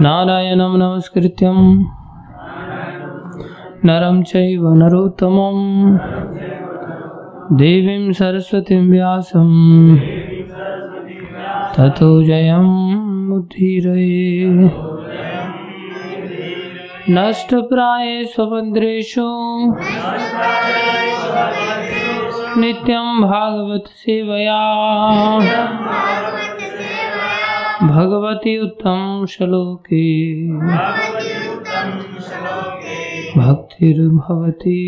नारायणं नमस्कृत्यं। नरं चैव नरोत्तमं। देवीं सरस्वतीं व्यासं। ततो जयमुद्धीरये नष्टप्राये स्वभद्रेषु। नित्यं भागवत सेवया भगवती उत्तम श्लोके। भक्तिर्भवती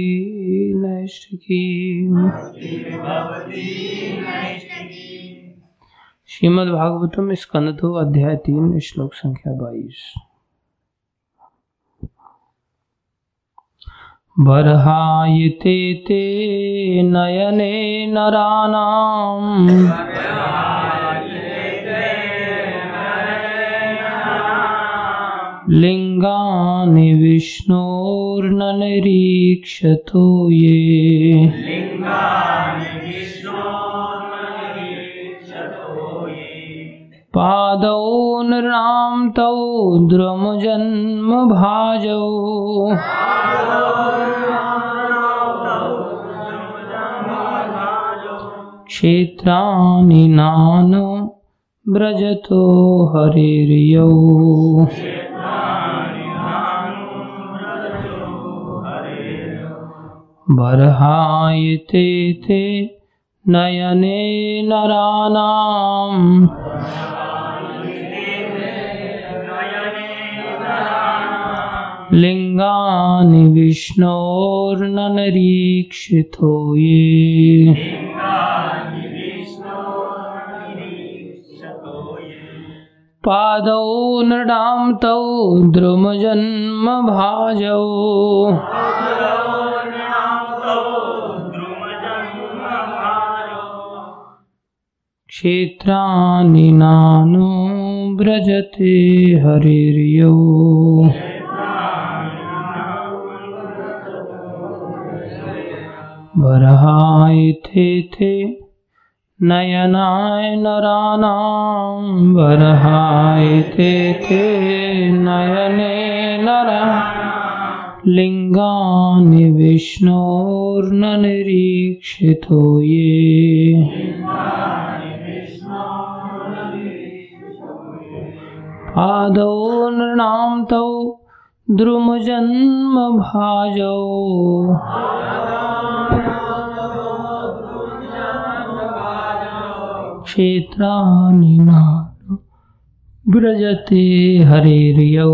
नैष्टिकी श्रीमद्भागवतम स्कंद दो अध्याय तीन, श्लोक संख्या बाईस। बर्हायते ते नयने नराणाम्। लिङ्गानि विष्णोर्न निरीक्षतो ये। पादौ नृणां तौ द्रमजन्म भाजौ क्षेत्राणि नानो व्रजतो हरिर्यौ बर्हायते ते नयने नराणाम् लिङ्गानि विष्णोर्न निरीक्षितो ये। पादौ नृणां तौ द्रुमजन्म क्षेत्राणि नानो व्रजते हरिर्यौ। बर्हायते ते नयनाय नराणां। बर्हायते ते नयने नरा। लिङ्गानि विष्णोर्न निरीक्षितो ये। पादौ नृणां तौ द्रुमजन्म भाजौ क्षेत्राणि व्रजते हरिर्यौ।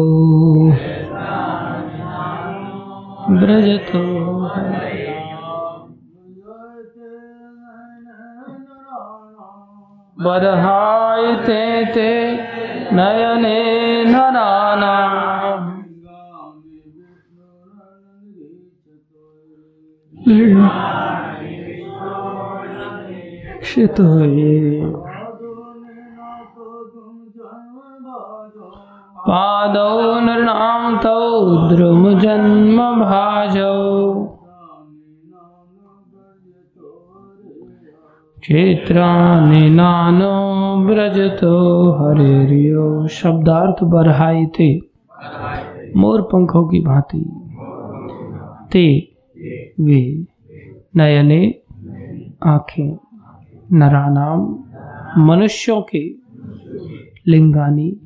व्रजतो बर्हायते ते नयने क्षितो ये पादौ नृणां तौ द्रुमजन्म भाजौ। क्षेत्राणि नानो व्रजतो, हरिर्यो, शब्दार्थ बरहाइते मोर पंखों की भांति। ते, वे, नयने, आँखें, नरानाम, मनुष्यों के, लिंगानी,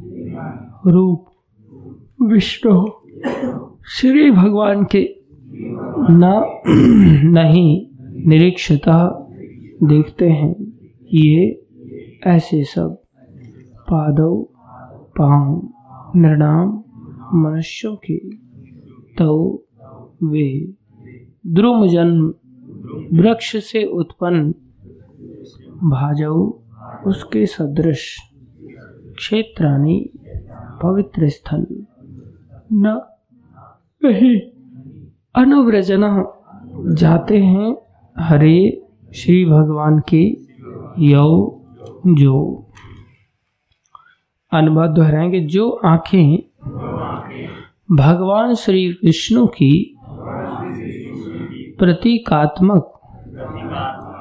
रूप, विष्णु, श्री भगवान के, न, नहीं, निरीक्षता देखते हैं। ये ऐसे सब। पादव पाँव, नृणाम, मनुष्यों के तो वे। द्रुम जन्म वृक्ष से उत्पन्न भाजव उसके सदृश क्षेत्राणी पवित्र स्थल। न अनुव्रजन जाते हैं हरे श्री भगवान के यौ, जो अनुवाद दोहराएँगे, जो आँखें भगवान श्री विष्णु की प्रतीकात्मक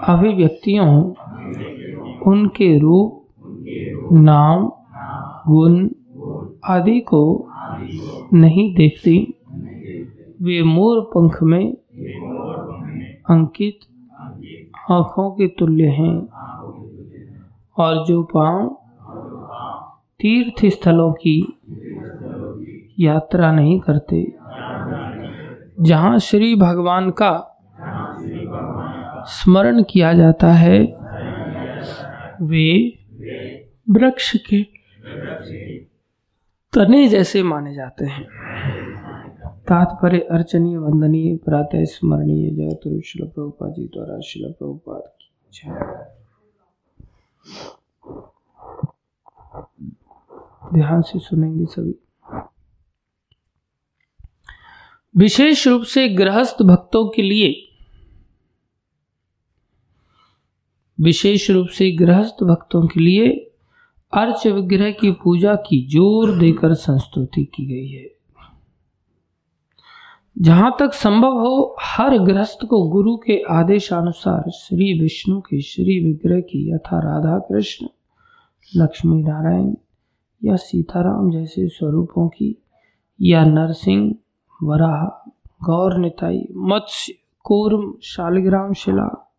अभिव्यक्तियों, उनके रूप, नाम, गुण आदि को नहीं देखती, वे मोर पंख में अंकित आँखों के तुल्य हैं और जो पाँव तीर्थ स्थलों की यात्रा नहीं करते। जहाँ श्री भगवान का स्मरण किया जाता है, वे वृक्ष के तने जैसे माने जाते हैं। तात्पर्य अर्चनीय, वंदनीय, प्रातः स्मरणीय जगत शिल प्रभुपा जी द्वारा शिल प्रभुपाद की ध्यान से सुनेंगे सभी। विशेष रूप से गृहस्थ भक्तों के लिए, विशेष रूप से गृहस्थ भक्तों के लिए अर्च विग्रह की पूजा की ज़ोर देकर संस्तुति की गई है। जहाँ तक संभव हो, हर गृहस्थ को गुरु के आदेशानुसार श्री विष्णु के श्री विग्रह की यथा राधा कृष्ण, लक्ष्मी नारायण या सीताराम जैसे स्वरूपों की या नरसिंह, वराह, गौर निताई, मत्स्य, कूर्म, शालिग्राम शिला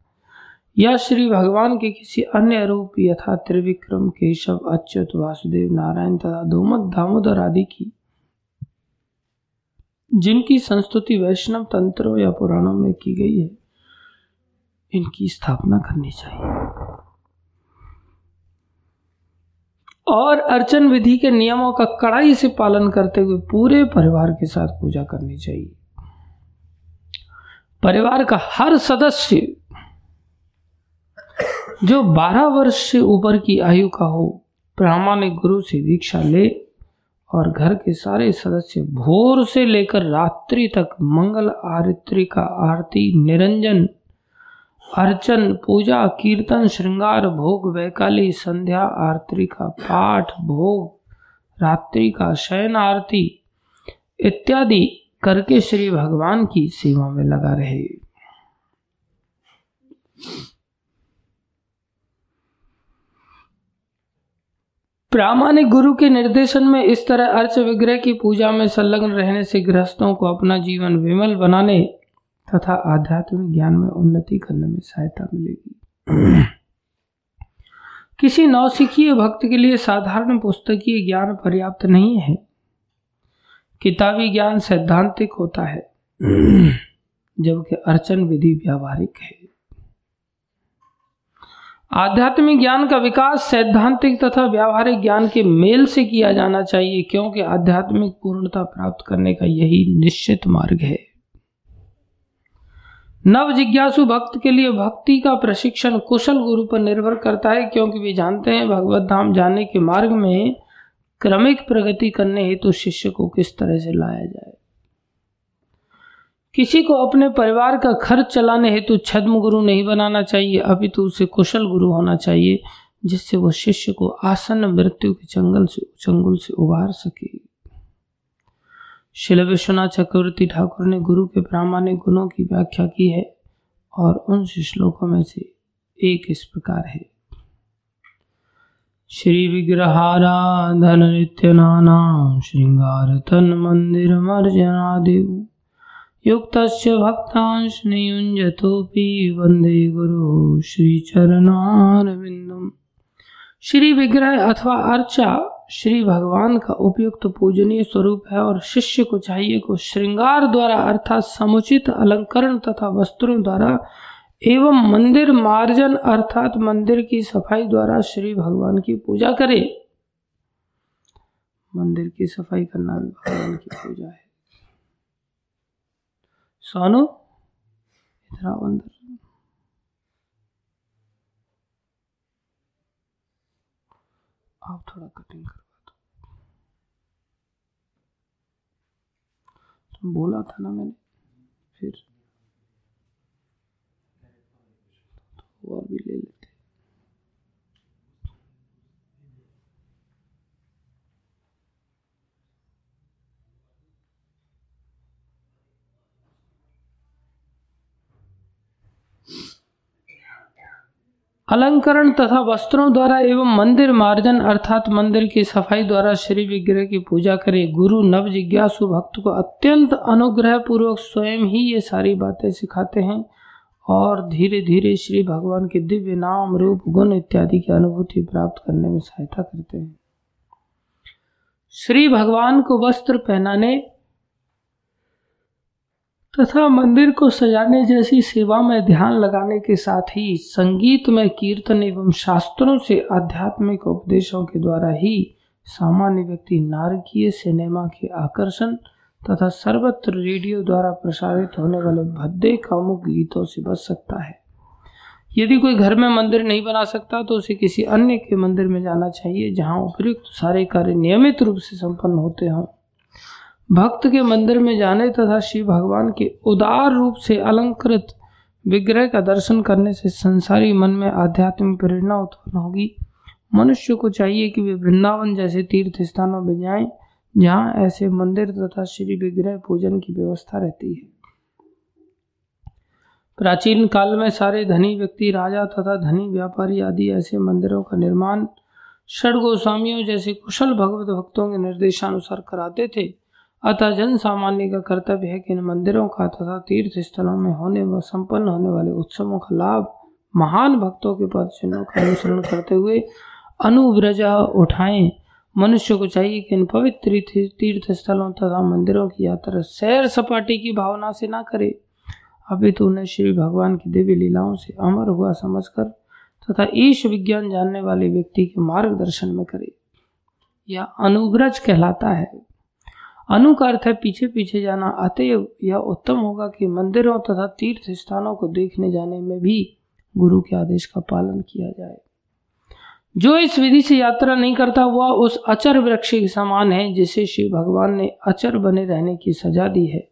या श्री भगवान के किसी अन्य रूप यथा त्रिविक्रम, केशव, अच्युत, वासुदेव, नारायण तथा दोमत दामोदर आदि की जिनकी संस्तुति वैष्णव तंत्रों या पुराणों में की गई है, इनकी स्थापना करनी चाहिए। और अर्चन विधि के नियमों का कड़ाई से पालन करते हुए पूरे परिवार के साथ पूजा करनी चाहिए। परिवार का हर सदस्य जो 12 वर्ष से ऊपर की आयु का हो, प्रामाणिक गुरु से दीक्षा ले और घर के सारे सदस्य भोर से लेकर रात्रि तक मंगल आरित्री का आरती, निरंजन, अर्चन, पूजा, कीर्तन, श्रृंगार, भोग, वैकाली, संध्या, आरती का पाठ, भोग, रात्रि का शयन आरती इत्यादि करके श्री भगवान की सेवा में लगा रहे। प्रामाणिक गुरु के निर्देशन में इस तरह अर्च विग्रह की पूजा में संलग्न रहने से गृहस्थों को अपना जीवन विमल बनाने तथा आध्यात्मिक ज्ञान में उन्नति करने में सहायता मिलेगी। किसी नौसिखीय भक्त के लिए साधारण पुस्तकीय ज्ञान पर्याप्त नहीं है। किताबी ज्ञान सैद्धांतिक होता है, जबकि अर्चन विधि व्यावहारिक है। आध्यात्मिक ज्ञान का विकास सैद्धांतिक तथा व्यावहारिक ज्ञान के मेल से किया जाना चाहिए, क्योंकि आध्यात्मिक पूर्णता प्राप्त करने का यही निश्चित मार्ग है। नव जिज्ञासु भक्त के लिए भक्ति का प्रशिक्षण कुशल गुरु पर निर्भर करता है, क्योंकि वे जानते हैं भगवत धाम जाने के मार्ग में क्रमिक प्रगति करने हेतु तो शिष्य को किस तरह से लाया जाए। किसी को अपने परिवार का खर्च चलाने हेतु छद्म गुरु नहीं बनाना चाहिए, अपितु तो उसे कुशल गुरु होना चाहिए, जिससे वो शिष्य को आसन्न मृत्यु के जंगल से चंगुल से उबार सके। शिल विश्वनाथ चक्रवर्ती ठाकुर ने गुरु के प्रामाणिक गुणों की व्याख्या की है और उन श्लोकों में से एक इस प्रकार है। श्री विग्रहाराधन नित्य नाना श्रृंगार तन मंदिर मर्जनादेव। युक्त भक्तांश वंदे गुरु श्री चरणारविंदम श्री विग्रह अथवा अर्चा श्री भगवान का उपयुक्त पूजनीय स्वरूप है और शिष्य को चाहिए को श्रृंगार द्वारा अर्थात समुचित अलंकरण तथा वस्त्रों द्वारा एवं मंदिर मार्जन अर्थात मंदिर की सफ़ाई द्वारा श्री भगवान की पूजा करे। मंदिर की सफ़ाई करना भी भगवान की पूजा है। सोनू। इधर आओ अंदर। आप थोड़ा कटिंग करवा दो। बोला था ना मैंने, फिर तो और भी ले लेते। अलंकरण तथा वस्त्रों द्वारा एवं मंदिर मार्जन अर्थात मंदिर की सफ़ाई द्वारा श्री विग्रह की पूजा करें। गुरु, नव जिज्ञासु भक्त को अत्यंत अनुग्रह पूर्वक स्वयं ही ये सारी बातें सिखाते हैं और धीरे धीरे श्री भगवान के दिव्य नाम, रूप, गुण इत्यादि की अनुभूति प्राप्त करने में सहायता करते हैं। श्री भगवान को वस्त्र पहनाने तथा मंदिर को सजाने जैसी सेवा में ध्यान लगाने के साथ ही संगीत में कीर्तन एवं शास्त्रों से आध्यात्मिक उपदेशों के द्वारा ही सामान्य व्यक्ति नारकीय सिनेमा के आकर्षण तथा सर्वत्र रेडियो द्वारा प्रसारित होने वाले भद्दे कामुक गीतों से बच सकता है। यदि कोई घर में मंदिर नहीं बना सकता तो उसे किसी अन्य के मंदिर में जाना चाहिए, जहाँ उपयुक्त सारे कार्य नियमित रूप से संपन्न होते हों। भक्त के मंदिर में जाने तथा शिव भगवान के उदार रूप से अलंकृत विग्रह का दर्शन करने से संसारी मन में आध्यात्मिक प्रेरणा उत्पन्न होगी। मनुष्य को चाहिए कि वे वृंदावन जैसे तीर्थ स्थानों में जाएँ, जहाँ ऐसे मंदिर तथा श्री विग्रह पूजन की व्यवस्था रहती है। प्राचीन काल में सारे धनी व्यक्ति, राजा तथा धनी व्यापारी आदि ऐसे मंदिरों का निर्माण षड गोस्वामियों जैसे कुशल भगवत भक्तों के निर्देशानुसार कराते थे। अतः जन सामान्य का कर्तव्य है कि इन मंदिरों का तथा तीर्थ स्थलों में होने व संपन्न होने वाले उत्सवों का लाभ महान भक्तों के पद चिन्हों का अनुसरण करते हुए अनुव्रजा उठाएँ। मनुष्य को चाहिए कि इन पवित्र तीर्थ स्थलों तथा मंदिरों की यात्रा सैर सपाटी की भावना से ना करे। अभी तो उन्हें श्री भगवान की देवी लीलाओं से अमर हुआ समझकर तथा ईश विज्ञान जानने वाले व्यक्ति के मार्गदर्शन में करे। यह अनुव्रज कहलाता है। अनु का अर्थ है पीछे पीछे जाना। अतएव यह उत्तम होगा कि मंदिरों तथा तीर्थ स्थानों को देखने जाने में भी गुरु के आदेश का पालन किया जाए। जो इस विधि से यात्रा नहीं करता, वह उस अचर वृक्ष के समान है, जिसे श्री भगवान ने अचर बने रहने की सजा दी है।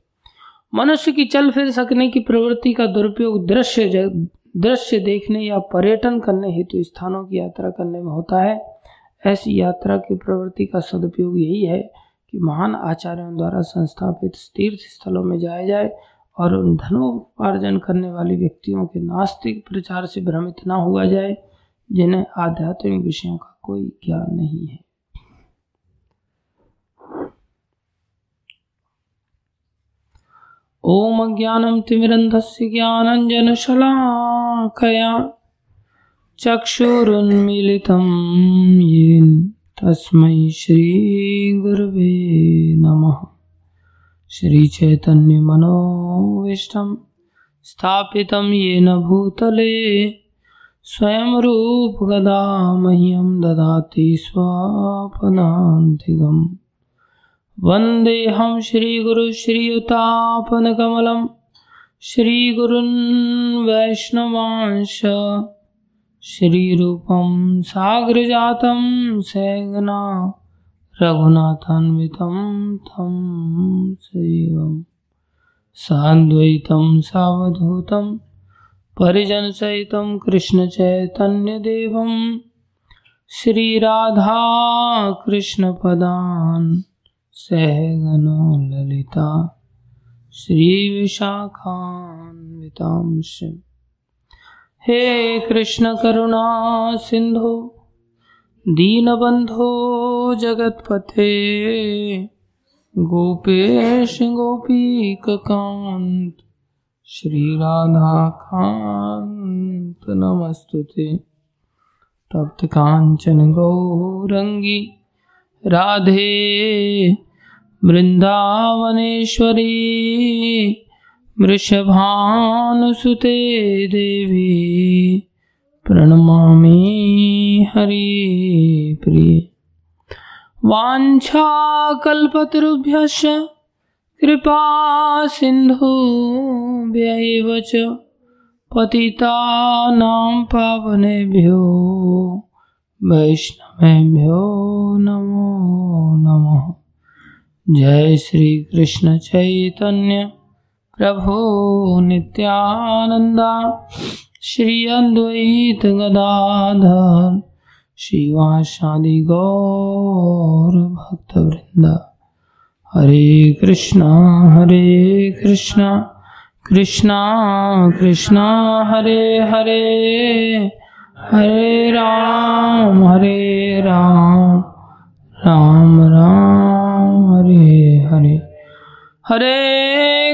मनुष्य की चल फिर सकने की प्रवृत्ति का दुरुपयोग दृश्य दृश्य देखने या पर्यटन करने हेतु तो स्थानों की यात्रा करने में होता है। ऐसी यात्रा की प्रवृत्ति का सदुपयोग यही है कि महान आचार्यों द्वारा संस्थापित तीर्थ स्थलों में जाया जाए और उन धनोपार्जन करने वाले व्यक्तियों के नास्तिक प्रचार से भ्रमित न हुआ जाए, जिन्हें आध्यात्मिक विषयों का कोई ज्ञान नहीं है। ओम ज्ञानम तिमिरंधस्य ज्ञानंजनशलाकया चक्षुरुन्मीलितं येन। तस्मै श्रीगुरवे नमः। श्रीचैतन्यमनोविष्टं स्थापितं येन भूतले, स्वयं रूपगदा मह्यं ददाति स्वापदान्तिकम् वन्देऽहं श्रीगुरुश्रीयुतापनकमलं श्रीगुरुन् वैष्णवांश। श्रीरूपं साग्रजातं सैगना रघुनाथान्वितं तं शैवं साद्वैतं सावधूतं परिजनसहितं कृष्णचैतन्यदेवं श्रीराधाकृष्णपदान् सहगनो ललिता श्रीविशाखान्वितांश हे कृष्ण करुणा सिंधु, दीनबंधो जगतपथे गोपेश गोपीकांत श्री राधा कांत नमस्तुते। तप्त कांचन गौरंगी, राधे, वृंदावनेश्वरी वृषभानुसुते देवी, प्रणमामि हरिप्रिये वाञ्छाकल्पतरुभ्यश्च कृपा सिन्धुभ्यैव च, पतितानां पावनेभ्यो, वैष्णवेभ्यो नमो नमः। जय श्री कृष्ण चैतन्य। प्रभु नित्यानंदा श्री अद्वैत गदाधर शिवाशादि गौर भक्त वृंदा हरे कृष्णा हरे कृष्णा कृष्णा कृष्णा, हरे हरे हरे राम हरे राम राम राम, हरे हरे। हरे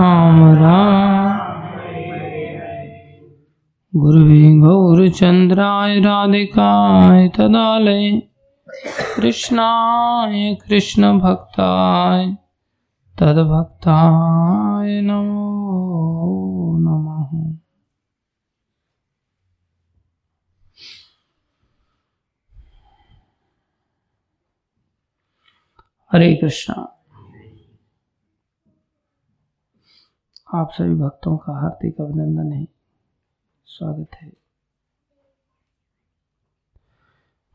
राम गुरुवे गौरचन्द्राय राधिकाय तदालय। कृष्णाय कृष्णभक्ताय। तद्भक्ताय नमो नमः। हरे कृष्णा। आप सभी भक्तों का हार्दिक अभिनंदन है। स्वागत है।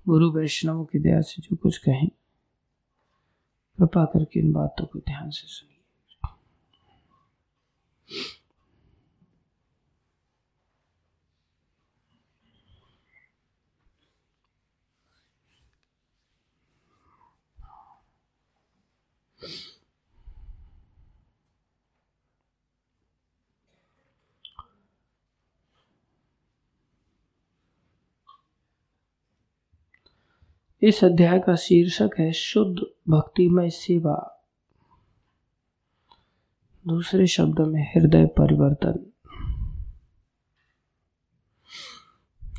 गुरु वैष्णव की दया से जो कुछ कहें, कृपा करके इन बातों को ध्यान से सुनिए। इस अध्याय का शीर्षक है शुद्ध भक्तिमय सेवा। दूसरे शब्द में, हृदय परिवर्तन।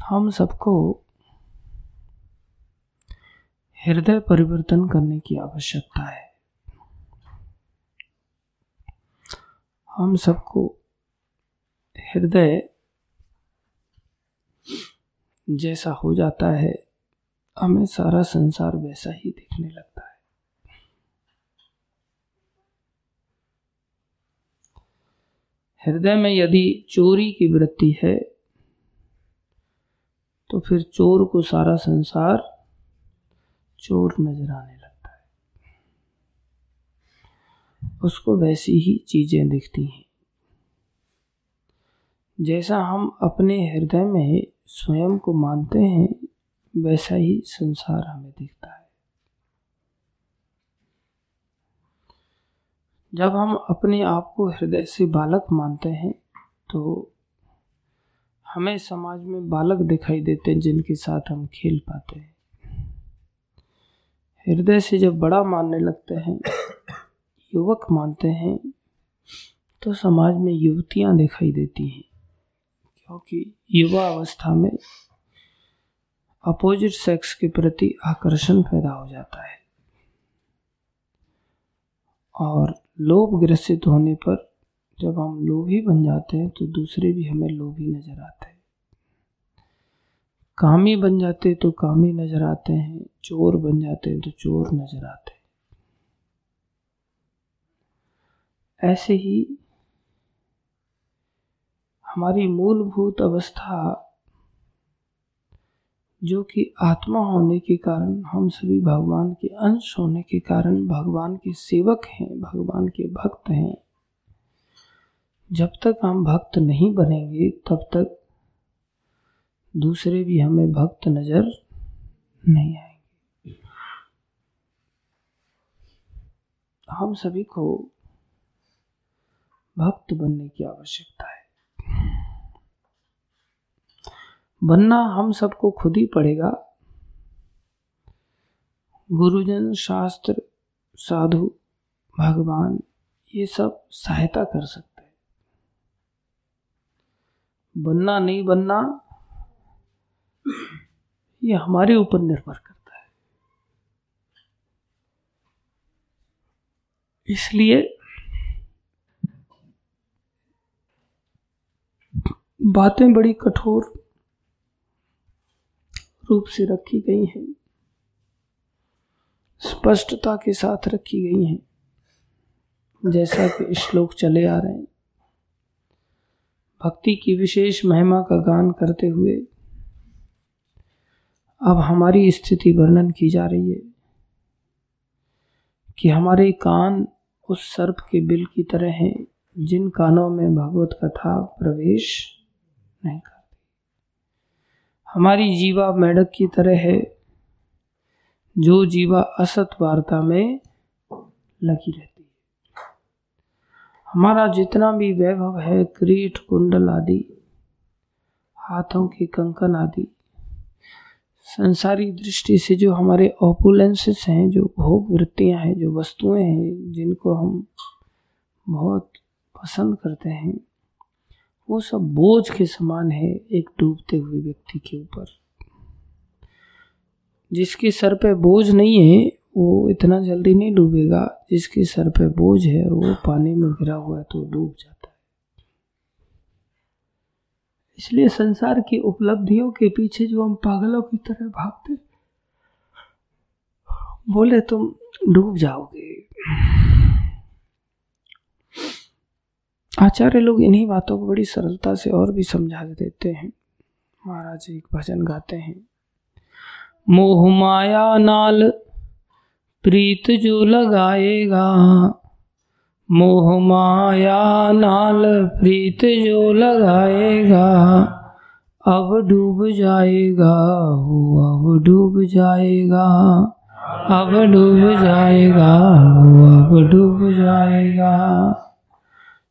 हम सबको हृदय परिवर्तन करने की आवश्यकता है। हम सबको हृदय जैसा हो जाता है हमें सारा संसार वैसा ही दिखने लगता है। हृदय में यदि चोरी की वृत्ति है तो फिर चोर को सारा संसार चोर नज़र आने लगता है। उसको वैसी ही चीज़ें दिखती हैं। जैसा हम अपने हृदय में स्वयं को मानते हैं वैसा ही संसार हमें दिखता है। जब हम अपने आप को हृदय से बालक मानते हैं तो हमें समाज में बालक दिखाई देते हैं जिनके साथ हम खेल पाते हैं। हृदय से जब बड़ा मानने लगते हैं, युवक मानते हैं तो समाज में युवतियाँ दिखाई देती हैं, क्योंकि युवा अवस्था में अपोजिट सेक्स के प्रति आकर्षण पैदा हो जाता है। और लोभ ग्रसित होने पर जब हम लोभी बन जाते हैं तो दूसरे भी हमें लोभी नज़र आते हैं। कामी बन जाते तो कामी नज़र आते हैं। चोर बन जाते हैं तो चोर नज़र आते हैं। ऐसे ही हमारी मूलभूत अवस्था जो कि आत्मा होने के कारण, हम सभी भगवान के अंश होने के कारण, भगवान के सेवक हैं, भगवान के भक्त हैं। जब तक हम भक्त नहीं बनेंगे, तब तक दूसरे भी हमें भक्त नज़र नहीं आएँगे। हम सभी को भक्त बनने की आवश्यकता है। बनना हम सबको खुद ही पड़ेगा। गुरुजन, शास्त्र, साधु, भगवान, ये सब सहायता कर सकते हैं। बनना नहीं बनना, ये हमारे ऊपर निर्भर करता है। इसलिए बातें बड़ी कठोर रूप से रखी गई हैं। स्पष्टता के साथ रखी गई हैं। जैसा कि श्लोक चले आ रहे हैं। भक्ति की विशेष महिमा का गान करते हुए अब हमारी स्थिति वर्णन की जा रही है कि हमारे कान उस सर्प के बिल की तरह हैं, जिन कानों में भगवत कथा प्रवेश नहीं करती हमारी जीवा मेढक की तरह है, जो जीवा असत वार्ता में लगी रहती है। हमारा जितना भी वैभव है, क्रीट, कुंडल आदि, हाथों के कंकन आदि, संसारी दृष्टि से जो हमारे ओपुलेंसेस हैं, जो भोग वृत्तियाँ हैं, जो वस्तुएँ हैं, जिनको हम बहुत पसंद करते हैं वो सब बोझ के समान है एक डूबते हुए व्यक्ति के ऊपर। जिसके सर पे बोझ नहीं है, वो इतना जल्दी नहीं डूबेगा। जिसके सर पे बोझ है और वो पानी में गिरा हुआ है तो डूब जाता है। इसलिए संसार की उपलब्धियों के पीछे जो हम पागलों की तरह भागते बोले तुम डूब जाओगे। आचार्य लोग इन्हीं बातों को बड़ी सरलता से और भी समझा देते हैं। महाराज एक भजन गाते हैं। मोह माया नाल प्रीत जो लगाएगा, मोह माया नाल प्रीत जो लगाएगा, अब डूब जाएगा वो अब डूब जाएगा, अब डूब जाएगा वो अब डूब जाएगा।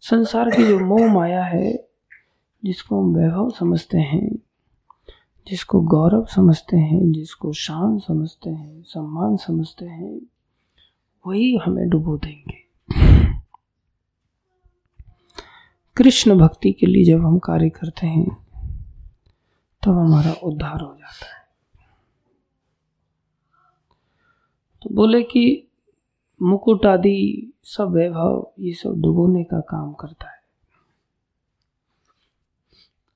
संसार की जो मोह माया है, जिसको हम वैभव समझते हैं, जिसको गौरव समझते हैं, जिसको शान समझते हैं, सम्मान समझते हैं, वही हमें डुबो देंगे। कृष्ण भक्ति के लिए जब हम कार्य करते हैं, तब तो हमारा उद्धार हो जाता है। तो बोले कि मुकुट आदि सब वैभव ये सब डुबोने का काम करता है।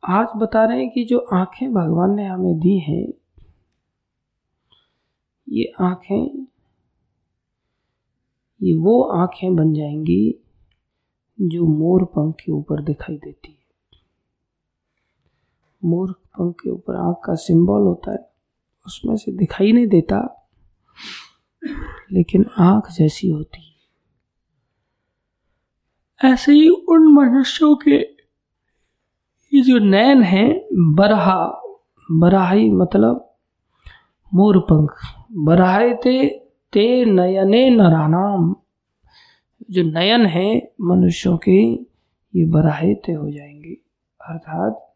आज बता रहे हैं कि जो आँखें भगवान ने हमें दी हैं, ये आँखें, ये वो आँखें बन जाएँगी जो मोर पंख के ऊपर दिखाई देती है। मोर पंख के ऊपर आँख का सिंबल होता है, उसमें से दिखाई नहीं देता। लेकिन आँख जैसी होती है। ऐसे ही उन मनुष्यों के ये जो नयन है, बरहा बराही मतलब मोर पंख बराहे ते ते नयने नरानाम, जो नयन है मनुष्यों के, ये बराहे ते हो जाएँगे। अर्थात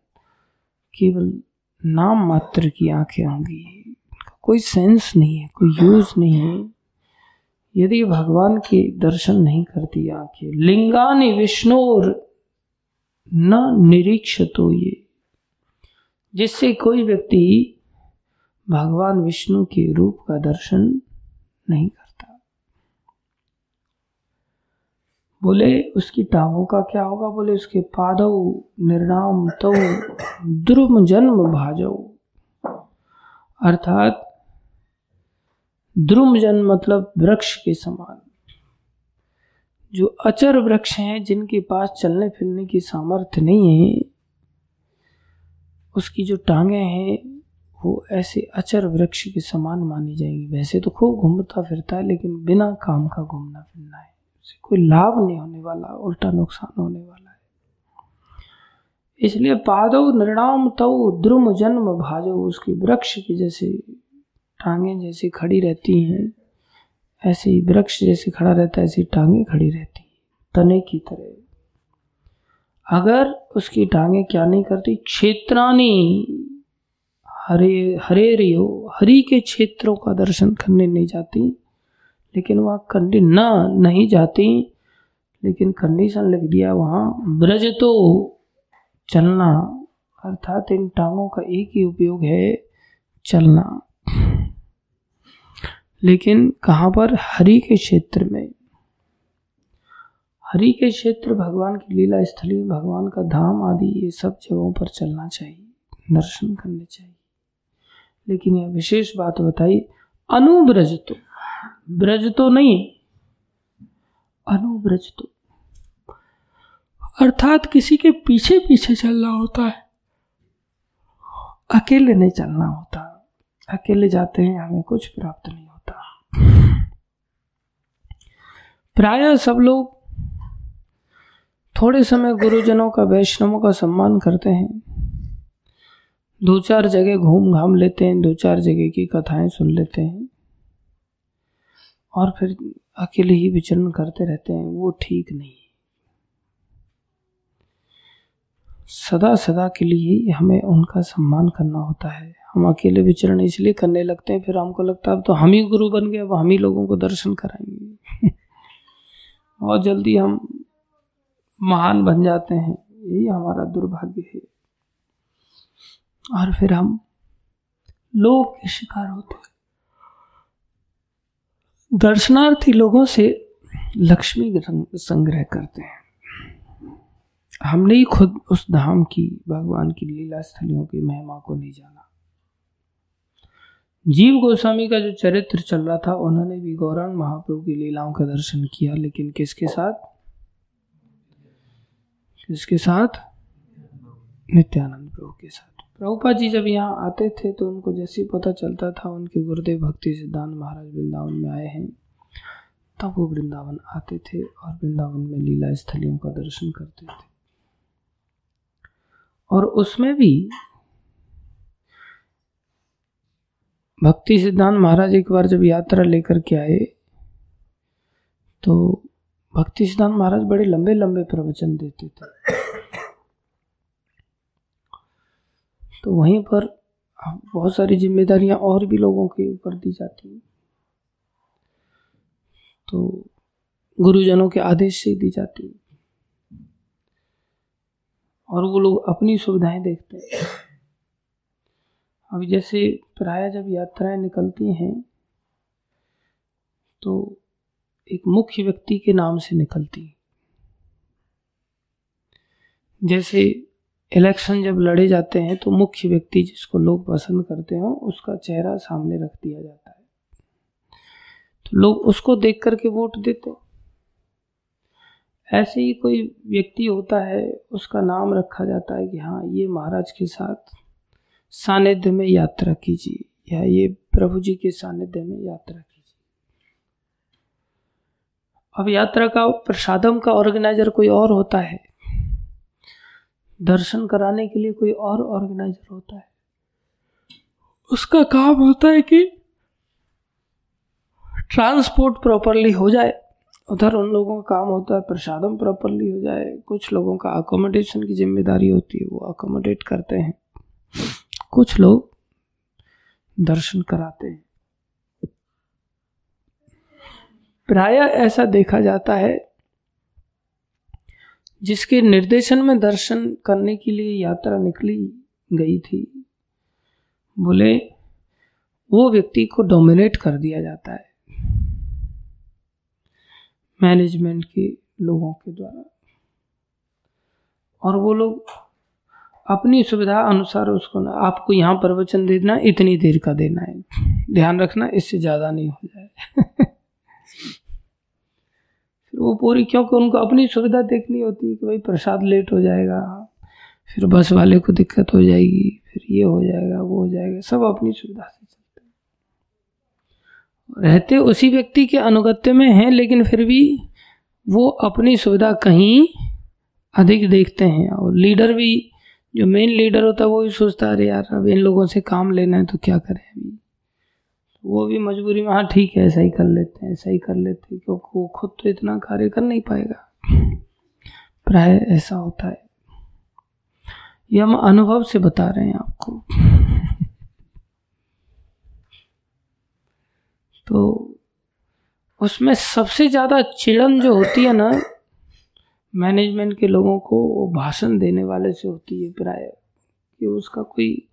केवल नाम मात्र की आँखें होंगी। कोई सेंस नहीं है, कोई यूज़ नहीं है। यदि भगवान के दर्शन नहीं करती आँखें, लिंगानि विष्णुर न निरीक्ष तो ये। जिससे कोई व्यक्ति भगवान विष्णु के रूप का दर्शन नहीं करता। बोले, उसकी टांगों का क्या होगा? बोले, उसके पादव निर्णाम तो द्रुम जन्म भाजो। अर्थात द्रुम जन्म मतलब वृक्ष के समान। जो अचर वृक्ष हैं, जिनके पास चलने फिरने की सामर्थ्य नहीं है, उसकी जो टांगे हैं, वो ऐसे अचर वृक्ष के समान मानी जाएँगी। वैसे तो खूब घूमता फिरता है, लेकिन बिना काम का घूमना फिरना है। से कोई लाभ नहीं होने वाला, उल्टा नुकसान होने वाला है। इसलिए पादव निर्णाम तव द्रुम जन्म भाजो, उसके वृक्ष की जैसे टांगे जैसी खड़ी रहती हैं, ऐसे ही वृक्ष जैसे खड़ा रहता है, ऐसी टांगे खड़ी रहती तने की तरह। अगर उसकी टांगे क्या नहीं करती? क्षेत्रानी, हरे हरे रियो, हरि के क्षेत्रों का दर्शन करने नहीं जाती, लेकिन वहाँ कंडी न, नहीं जाती, लेकिन कंडीशन लिख दिया वहाँ, ब्रज तो चलना, अर्थात इन टांगों का एक ही उपयोग है, चलना। लेकिन कहाँ पर? हरि के क्षेत्र में। हरि के क्षेत्र, भगवान की लीला स्थली भगवान का धाम आदि, ये सब जगहों पर चलना चाहिए, दर्शन करने चाहिए। लेकिन यह विशेष बात बताई अनुब्रज तो ब्रज तो नहीं अनुब्रज तो अर्थात किसी के पीछे पीछे चलना होता है। अकेले नहीं चलना होता। अकेले जाते हैं, हमें कुछ प्राप्त नहीं प्राय सब लोग थोड़े समय गुरुजनों का, वैष्णवों का सम्मान करते हैं। दो चार जगह घूम घाम लेते हैं, दो चार जगह की कथाएँ सुन लेते हैं। और फिर अकेले ही विचरण करते रहते हैं, वो ठीक नहीं। सदा सदा के लिए हमें उनका सम्मान करना होता है। हम अकेले विचरण इसलिए करने लगते हैं, फिर हमको लगता है अब तो हम ही गुरु बन गए, अब हम ही लोगों को दर्शन कराएँगे। और जल्दी हम महान बन जाते हैं, यही हमारा दुर्भाग्य है। और फिर हम लोग के शिकार होते हैं। दर्शनार्थी लोगों से लक्ष्मी संग्रह करते हैं। हमने ही खुद उस धाम की, भगवान की लीला स्थलियों की महिमा को नहीं जाना। जीव गोस्वामी का जो चरित्र चल रहा था, उन्होंने भी गौरांग महाप्रभु की लीलाओं का दर्शन किया, लेकिन किसके साथ? किसके साथ? नित्यानंद प्रभु के साथ। प्रभुपा जी जब यहाँ आते थे तो उनको जैसे ही पता चलता था, उनके गुरुदेव भक्ति सिद्धांत महाराज वृंदावन में आए हैं। तब वो वृंदावन आते थे और वृंदावन में लीला स्थलियों का दर्शन करते थे। और उसमें भी भक्ति सिद्धांत महाराज एक बार जब यात्रा लेकर के आए तो भक्ति सिद्धांत महाराज बड़े लंबे लंबे प्रवचन देते थे। तो वहीं पर बहुत सारी जिम्मेदारियाँ और भी लोगों के ऊपर दी जाती तो गुरुजनों के आदेश से दी जाती है। और वो लोग अपनी सुविधाएँ देखते हैं। अभी जैसे प्राय जब यात्राएँ निकलती हैं तो एक मुख्य व्यक्ति के नाम से निकलती। जैसे इलेक्शन जब लड़े जाते हैं तो मुख्य व्यक्ति जिसको लोग पसंद करते हो, उसका चेहरा सामने रख दिया जाता है। तो लोग उसको देख करके वोट देते हैं। ऐसे ही कोई व्यक्ति होता है, उसका नाम रखा जाता है कि हाँ ये महाराज के साथ सानिध्य में यात्रा कीजिए, या ये प्रभु जी के सानिध्य में यात्रा कीजिए। अब यात्रा का, प्रसादम का ऑर्गेनाइजर कोई और होता है? दर्शन कराने के लिए कोई और ऑर्गेनाइजर होता है? उसका काम होता है कि ट्रांसपोर्ट प्रॉपरली हो जाए। उधर उन लोगों का काम होता है, प्रसादम प्रॉपरली हो जाए। कुछ लोगों का अकोमोडेशन की ज़िम्मेदारी होती है, वो अकोमोडेट करते हैं। कुछ लोग दर्शन कराते हैं। प्राय ऐसा देखा जाता है, जिसके निर्देशन में दर्शन करने के लिए यात्रा निकली गई थी। बोले, वो व्यक्ति को डोमिनेट कर दिया जाता है। मैनेजमेंट के लोगों के द्वारा। और वो लोग अपनी सुविधा अनुसार उसको ना, आपको यहाँ प्रवचन देना, इतनी देर का देना है। ध्यान रखना, इससे ज़्यादा नहीं हो जाए। फिर वो पूरी, क्योंकि उनको अपनी सुविधा देखनी होती है कि भाई प्रसाद लेट हो जाएगा, फिर बस वाले को दिक्कत हो जाएगी, फिर ये हो जाएगा, वो हो जाएगा, सब अपनी सुविधा से चलते रहते उसी व्यक्ति के अनुगत्य में हैं, लेकिन फिर भी वो अपनी सुविधा कहीं अधिक देखते हैं, और लीडर भी जो मेन लीडर होता है, वो भी सोचता है, अरे यार, अब इन लोगों से काम लेना है तो क्या करें अभी? वो भी मजबूरी में हाँ ठीक है, ऐसा ही कर लेते हैं, ऐसा ही कर लेते हैं, क्योंकि वो खुद तो इतना कार्य कर नहीं पाएगा। प्राय ऐसा होता है। ये हम अनुभव से बता रहे हैं आपको। तो उसमें सबसे ज़्यादा चिड़न जो होती है ना मैनेजमेंट के लोगों को वो भाषण देने वाले से होती है प्राय, कि उसका कोई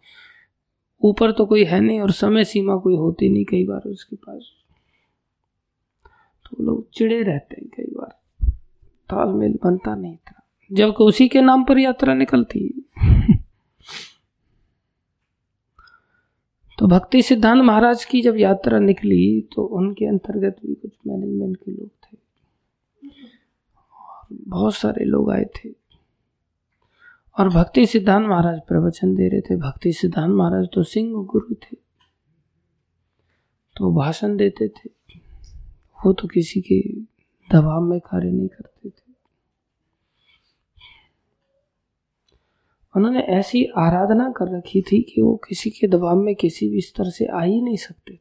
ऊपर तो कोई है नहीं और समय सीमा कोई होती नहीं कई बार उसके पास। तो लोग चिड़े रहते हैं कई बार। तालमेल बनता नहीं था। जबकि उसी के नाम पर यात्रा निकलती है। तो भक्ति सिद्धांत महाराज की जब यात्रा निकली तो उनके अंतर्गत भी कुछ मैनेजमेंट के लोग बहुत सारे लोग आए थे। और भक्ति सिद्धांत महाराज प्रवचन दे रहे थे। भक्ति सिद्धांत महाराज तो सिंह गुरु थे। तो भाषण देते थे। वो तो किसी के दबाव में कार्य नहीं करते थे। उन्होंने ऐसी आराधना कर रखी थी कि वो किसी के दबाव में किसी भी स्तर से आ ही नहीं सकते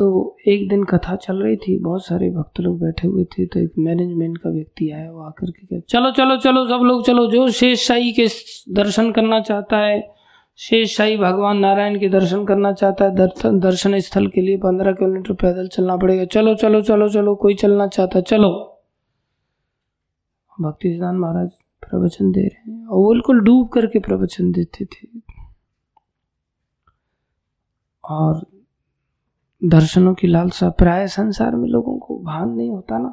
तो एक दिन कथा चल रही थी, बहुत सारे भक्त लोग बैठे हुए थे तो एक मैनेजमेंट का व्यक्ति आया, वो आकर के कहा, चलो चलो चलो, सब लोग चलो, जो शेष शाही के दर्शन करना चाहता है, शेष शाही भगवान नारायण के दर्शन करना चाहता है दर्शन दर्शन स्थल के लिए पंद्रह किलोमीटर पैदल चलना पड़ेगा, चलो चलो चलो चलो, कोई चलना चाहता चलो। भक्ति सिद्धांत महाराज प्रवचन दे रहे हैं, और बिल्कुल डूब करके प्रवचन देते थे। और दर्शनों की लालसा प्राय संसार में लोगों को भान नहीं होता ना।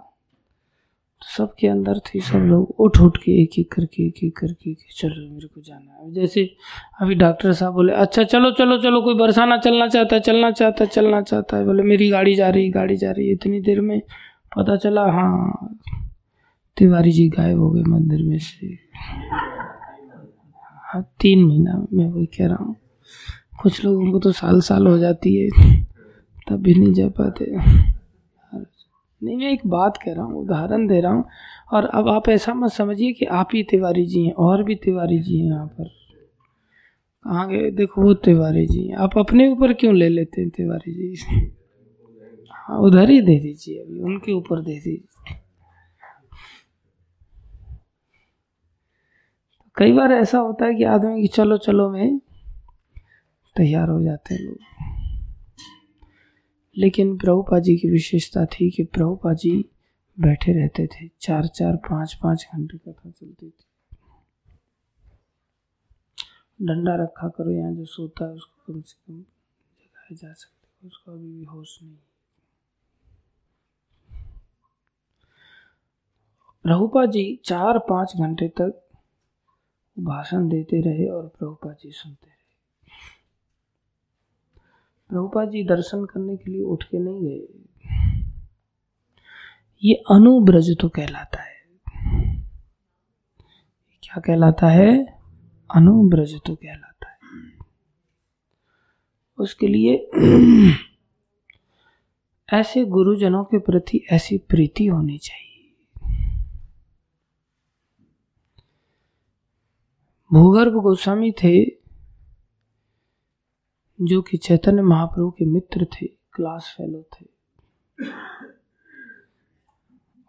तो सबके अंदर थी सब लोग उठ उठ के एक एक करके एक एक करके के चलो मेरे को जाना है। जैसे अभी डॉक्टर साहब बोले अच्छा चलो चलो चलो कोई बरसाना चलना चाहता है चलना चाहता है चलना चाहता है। बोले मेरी गाड़ी जा रही गाड़ी जा रही है। इतनी देर में पता चला हाँ तिवारी जी गायब हो गए मंदिर में से। हाँ तीन महीना मैं वही कह रहा हूँ। कुछ लोगों को तो साल साल हो जाती है। तब भी नहीं जा पाते। नहीं, मैं एक बात कह रहा हूँ, उदाहरण दे रहा हूँ, और अब आप ऐसा मत समझिए कि आप ही तिवारी जी हैं, और भी तिवारी जी हैं यहाँ पर। कहाँ गए? देखो, वो तिवारी जी हैं। आप अपने ऊपर क्यों ले लेते हैं तिवारी जी? हाँ उधर ही दे दीजिए, अभी उनके ऊपर दे दीजिए। कई बार ऐसा होता है कि आदमी की चलो चलो, में तैयार हो जाते हैं लोग। लेकिन प्रभुपा जी की विशेषता थी कि प्रभुपा जी बैठे रहते थे। चार चार, पाँच पाँच घंटे कथा चलती थी। डंडा रखा करो, यहाँ जो सोता है उसको कम से कम जगाया जा सकते उसको अभी भी होश नहीं प्रभुपा जी चार, पाँच घंटे तक भाषण देते रहे और प्रभुपा जी सुनते प्रभुपा जी दर्शन करने के लिए उठ के नहीं गए। ये अनुब्रज तो कहलाता है। क्या कहलाता है? अनुब्रज तो कहलाता है। उसके लिए ऐसे गुरुजनों के प्रति ऐसी प्रीति होनी चाहिए। भूगर्भ गोस्वामी थे जो कि चैतन्य महाप्रभु के मित्र थे, क्लास फेलो थे।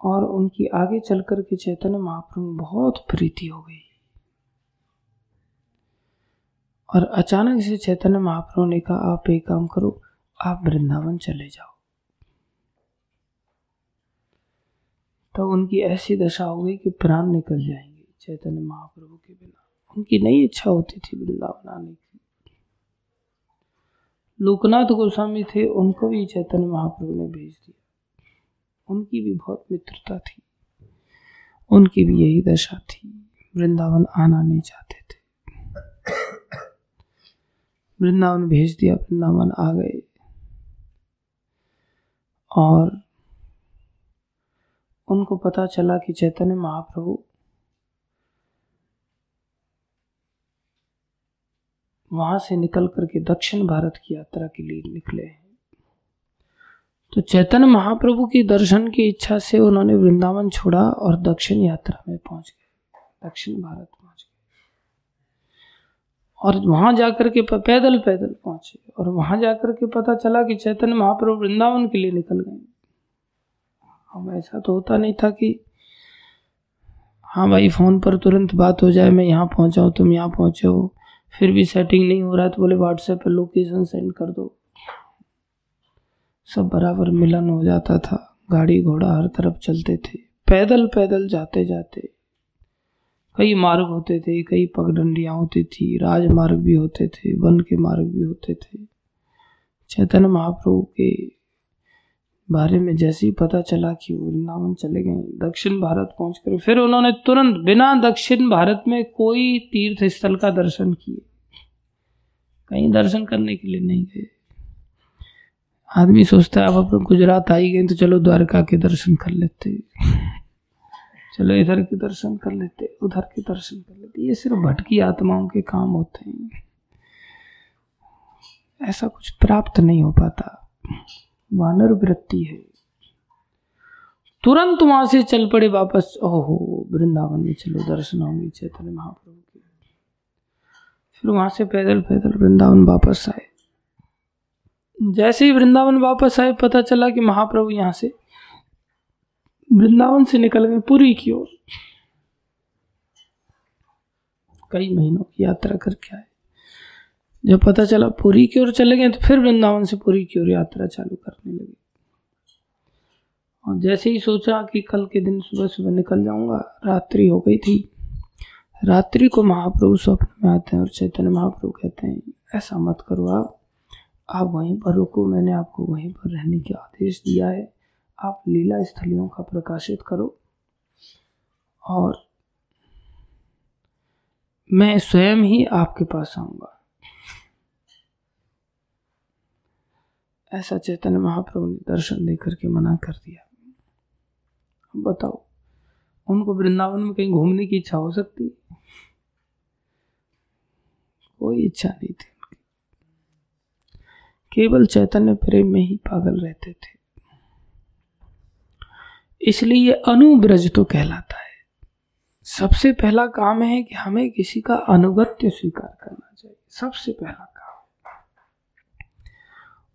और उनकी आगे चलकर के चैतन्य महाप्रभु बहुत प्रीति हो गई। और अचानक से चैतन्य महाप्रभु ने कहा, आप एक काम करो, आप वृंदावन चले जाओ। तो उनकी ऐसी दशा हो गई कि प्राण निकल जाएँगे चैतन्य महाप्रभु के बिना। उनकी नई इच्छा होती थी वृंदावन आने की। लोकनाथ गोस्वामी थे, उनको भी चैतन्य महाप्रभु ने भेज दिया। उनकी भी बहुत मित्रता थी। उनकी भी यही दशा थी, वृंदावन आना नहीं चाहते थे। वृंदावन भेज दिया, वृंदावन आ गए। और उनको पता चला कि चैतन्य महाप्रभु वहाँ से निकल करके दक्षिण भारत की यात्रा के लिए निकले हैं। तो चैतन्य महाप्रभु की दर्शन की इच्छा से उन्होंने वृंदावन छोड़ा और दक्षिण यात्रा में पहुँच गए। दक्षिण भारत पहुँच गए। और वहाँ जाकर के पैदल पैदल पहुँचे और वहाँ जाकर के पता चला कि चैतन्य महाप्रभु वृंदावन के लिए निकल गए। हम ऐसा तो होता नहीं था कि हाँ भाई, फ़ोन पर तुरंत बात हो जाए, मैं यहाँ पहुँचा तुम यहाँ पहुँचे। हो फिर भी सेटिंग नहीं हो रहा है तो बोले व्हाट्सएप पर लोकेशन सेंड कर दो। सब बराबर मिलन हो जाता था। गाड़ी घोड़ा हर तरफ़ चलते थे। पैदल पैदल जाते जाते कई मार्ग होते थे, कई पगडंडियाँ होती थी, राजमार्ग भी होते थे, वन के मार्ग भी होते थे। चैतन्य महाप्रभु के बारे में जैसे ही पता चला कि वो वृंदावन चले गए, दक्षिण भारत पहुँच कर फिर उन्होंने तुरंत बिना दक्षिण भारत में कोई तीर्थ स्थल का दर्शन किए। कहीं दर्शन करने के लिए नहीं गए। आदमी सोचता है, अब अपन गुजरात आई गए तो चलो द्वारका के दर्शन कर लेते। चलो इधर के दर्शन कर लेते, उधर के दर्शन कर लेते। ये सिर्फ़ भटकी आत्माओं के काम होते हैं। ऐसा कुछ प्राप्त नहीं हो पाता। वानर वृत्ति है। तुरंत वहाँ से चल पड़े वापस। ओहो, वृंदावन में चलो, दर्शन होंगे चैतन्य महाप्रभु के। फिर वहाँ से पैदल पैदल वृंदावन वापस आए। जैसे ही वृंदावन वापस आए, पता चला कि महाप्रभु यहाँ से वृंदावन से निकल गए पुरी की ओर। कई महीनों की यात्रा करके आए। जब पता चला पुरी की ओर चले गए तो फिर वृंदावन से पुरी की ओर यात्रा चालू करने लगे। और जैसे ही सोचा कि कल के दिन सुबह सुबह निकल जाऊँगा, रात्रि हो गई थी। रात्रि को महाप्रभु स्वप्न में आते हैं और चैतन्य महाप्रभु कहते हैं, ऐसा मत करो आप। आप वहीं पर रुको, मैंने आपको वहीं पर रहने के आदेश दिया है। आप लीला स्थलियों का प्रकाशित करो। और मैं स्वयं ही आपके पास आऊँगा। ऐसा चैतन्य महाप्रभु ने दर्शन देकर के मना कर दिया। बताओ, उनको वृंदावन में कहीं घूमने की इच्छा हो सकती कोई इच्छा नहीं थी उनकी। केवल चैतन्य प्रेम में ही पागल रहते थे। इसलिए ये अनुब्रज तो कहलाता है। सबसे पहला काम है कि हमें किसी का अनुगत्य स्वीकार करना चाहिए। सबसे पहला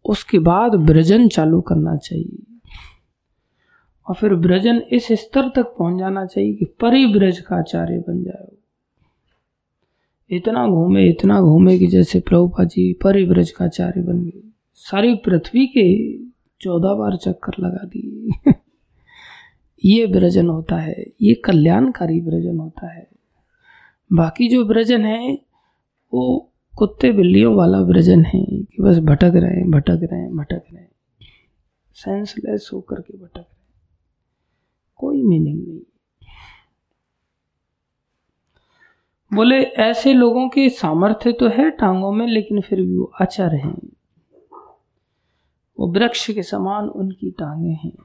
उसके बाद ब्रजन चालू करना चाहिए। और फिर ब्रजन इस स्तर तक पहुँच जाना चाहिए कि परिब्रज का आचार्य बन जाए। इतना घूमे इतना घूमे कि जैसे प्रभुपा जी परिब्रज का आचार्य बन गए। सारी पृथ्वी के चौदह बार चक्कर लगा दिए। ये ब्रजन होता है, ये कल्याणकारी ब्रजन होता है। बाकी जो ब्रजन है, वो कुत्ते बिल्लियों वाला ब्रजन है कि बस भटक रहे हैं, भटक रहे हैं, भटक रहे हैं। सेंसलेस होकर के भटक रहे हैं। कोई मीनिंग नहीं। बोले, ऐसे लोगों के सामर्थ्य तो है टांगों में, लेकिन फिर भी वो अचर हैं। वो वृक्ष के समान उनकी टांगे हैं।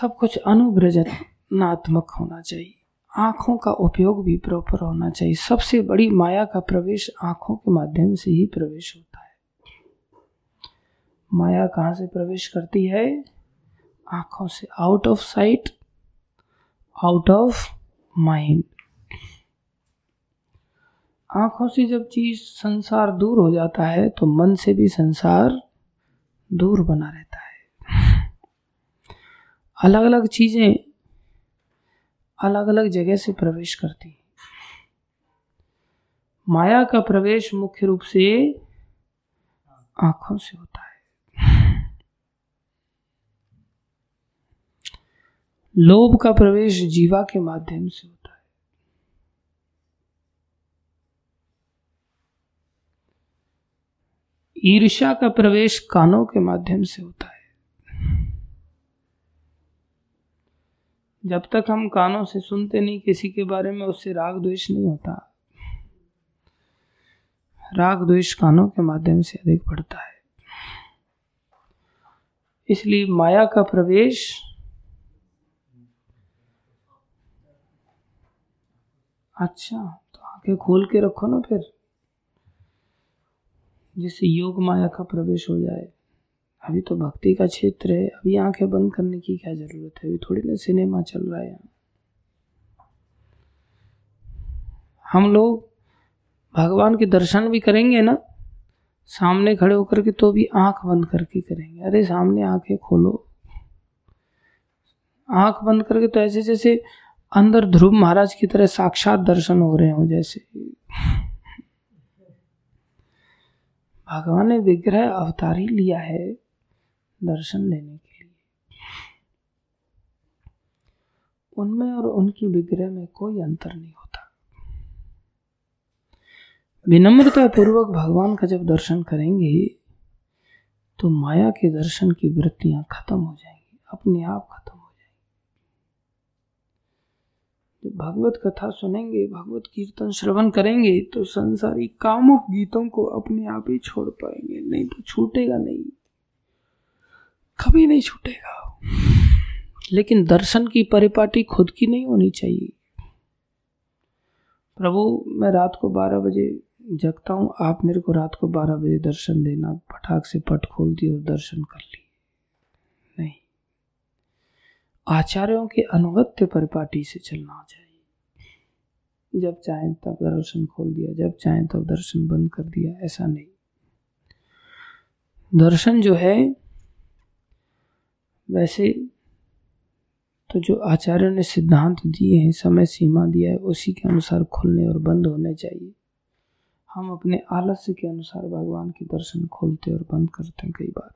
सब कुछ अनुब्रजनात्मक होना चाहिए। आँखों का उपयोग भी प्रॉपर होना चाहिए। सबसे बड़ी माया का प्रवेश आँखों के माध्यम से ही प्रवेश होता है। माया कहाँ से प्रवेश करती है? आँखों से out of sight out of mind आँखों से जब चीज़ संसार दूर हो जाता है तो मन से भी संसार दूर बना रहता है। अलग अलग चीज़ें अलग अलग जगह से प्रवेश करती है। माया का प्रवेश मुख्य रूप से आँखों से होता है। लोभ का प्रवेश जीवा के माध्यम से होता है। ईर्ष्या का प्रवेश कानों के माध्यम से होता है। जब तक हम कानों से सुनते नहीं किसी के बारे में, उससे राग द्वेष नहीं होता। राग द्वेष कानों के माध्यम से अधिक बढ़ता है। इसलिए माया का प्रवेश अच्छा तो आँखें खोल के रखो ना फिर, जिससे योग माया का प्रवेश हो जाए। अभी तो भक्ति का क्षेत्र है, अभी आँखें बंद करने की क्या ज़रूरत है? अभी थोड़ी ना सिनेमा चल रहा है हम लोग भगवान के दर्शन भी करेंगे ना? सामने खड़े होकर के तो भी आँख बंद करके करेंगे। अरे सामने आँखें खोलो। आँख बंद करके तो ऐसे जैसे अंदर ध्रुव महाराज की तरह साक्षात दर्शन हो रहे हो जैसे। भगवान ने विग्रह अवतार ही लिया है। दर्शन लेने के लिए। उनमें और उनकी विग्रह में कोई अंतर नहीं होता। विनम्रता पूर्वक भगवान का जब दर्शन करेंगे तो माया के दर्शन की वृत्तियाँ खत्म हो जाएँगी, अपने आप खत्म हो जाएँगी। जब भगवत कथा सुनेंगे, भगवत कीर्तन श्रवण करेंगे तो संसारी कामुक गीतों को अपने आप ही छोड़ पाएँगे, नहीं तो छूटेगा नहीं। कभी नहीं छूटेगा। लेकिन दर्शन की परिपाटी खुद की नहीं होनी चाहिए। प्रभु, मैं रात को बारह बजे जगता हूँ। आप मेरे को रात को बारह बजे दर्शन देना। पटाख से पट खोल दिए और दर्शन कर लिए नहीं। आचार्यों के अनुगत्य परिपाटी से चलना चाहिए जब चाहे तब दर्शन खोल दिया, जब चाहे तब दर्शन बंद कर दिया, ऐसा नहीं। दर्शन जो है वैसे तो जो आचार्य ने सिद्धांत दिए हैं, समय सीमा दिया है, उसी के अनुसार खुलने और बंद होने चाहिए। हम अपने आलस्य के अनुसार भगवान के दर्शन खोलते और बंद करते हैं कई बार।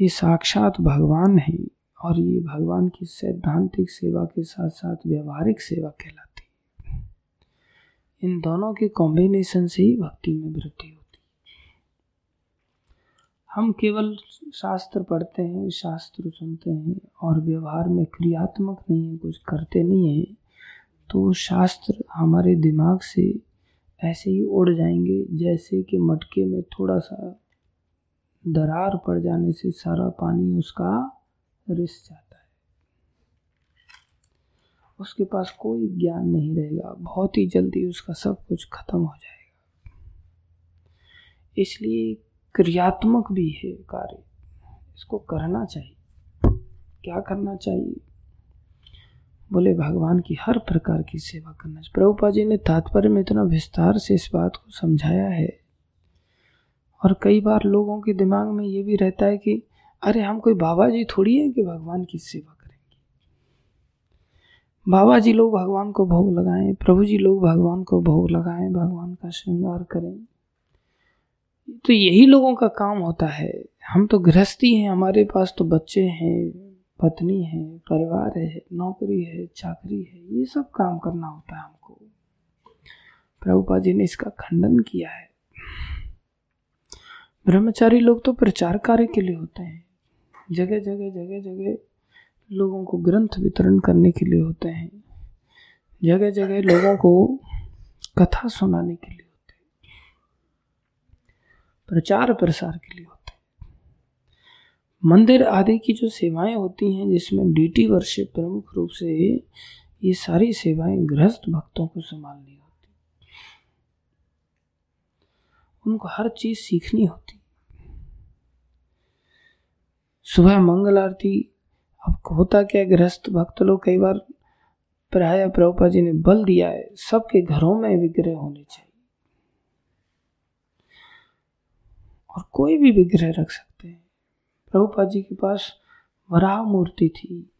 ये साक्षात भगवान है और ये भगवान की सैद्धांतिक सेवा के साथ साथ व्यवहारिक सेवा कहलाती है। इन दोनों के कॉम्बिनेशन से ही भक्ति में वृद्धि होती हम केवल शास्त्र पढ़ते हैं, शास्त्र सुनते हैं और व्यवहार में क्रियात्मक नहीं है, कुछ करते नहीं हैं तो शास्त्र हमारे दिमाग से ऐसे ही उड़ जाएँगे जैसे कि मटके में थोड़ा सा दरार पड़ जाने से सारा पानी उसका रिस जाता है। उसके पास कोई ज्ञान नहीं रहेगा, बहुत ही जल्दी उसका सब कुछ खत्म हो जाएगा। इसलिए क्रियात्मक भी है कार्य। इसको करना चाहिए। क्या करना चाहिए? बोले, भगवान की हर प्रकार की सेवा करना चाहिए। प्रभुपा जी ने तात्पर्य में इतना विस्तार से इस बात को समझाया है। और कई बार लोगों के दिमाग में ये भी रहता है कि, अरे, हम कोई बाबा जी थोड़ी है कि भगवान की सेवा करेंगे? बाबा जी लोग भगवान को भोग लगाएँ प्रभु जी लोग भगवान को भोग लगाएँ, भगवान का श्रृंगार करें। तो यही लोगों का काम होता है। हम तो गृहस्थी हैं, हमारे पास तो बच्चे हैं, पत्नी है, परिवार है, नौकरी है, चाकरी है, ये सब काम करना होता है हमको। प्रभुपा जी ने इसका खंडन किया है। ब्रह्मचारी लोग तो प्रचार कार्य के लिए होते हैं। जगह जगह जगह जगह लोगों को ग्रंथ वितरण करने के लिए होते हैं। जगह जगह लोगों को कथा सुनाने के लिए प्रचार प्रसार के लिए होते हैं। मंदिर आदि की जो सेवाएँ होती हैं, जिसमें डीटी वर्षिप प्रमुख रूप से ये सारी सेवाएँ गृहस्थ भक्तों को संभालनी होती उनको हर चीज़ सीखनी होती सुबह मंगल आरती, अब होता क्या गृहस्थ भक्त लोग कई बार प्राय प्रभुपा जी ने बल दिया है, सबके घरों में विग्रह होने चाहिए। और कोई भी विग्रह रख सकते हैं। प्रभुपा जी के पास वराह मूर्ति थी।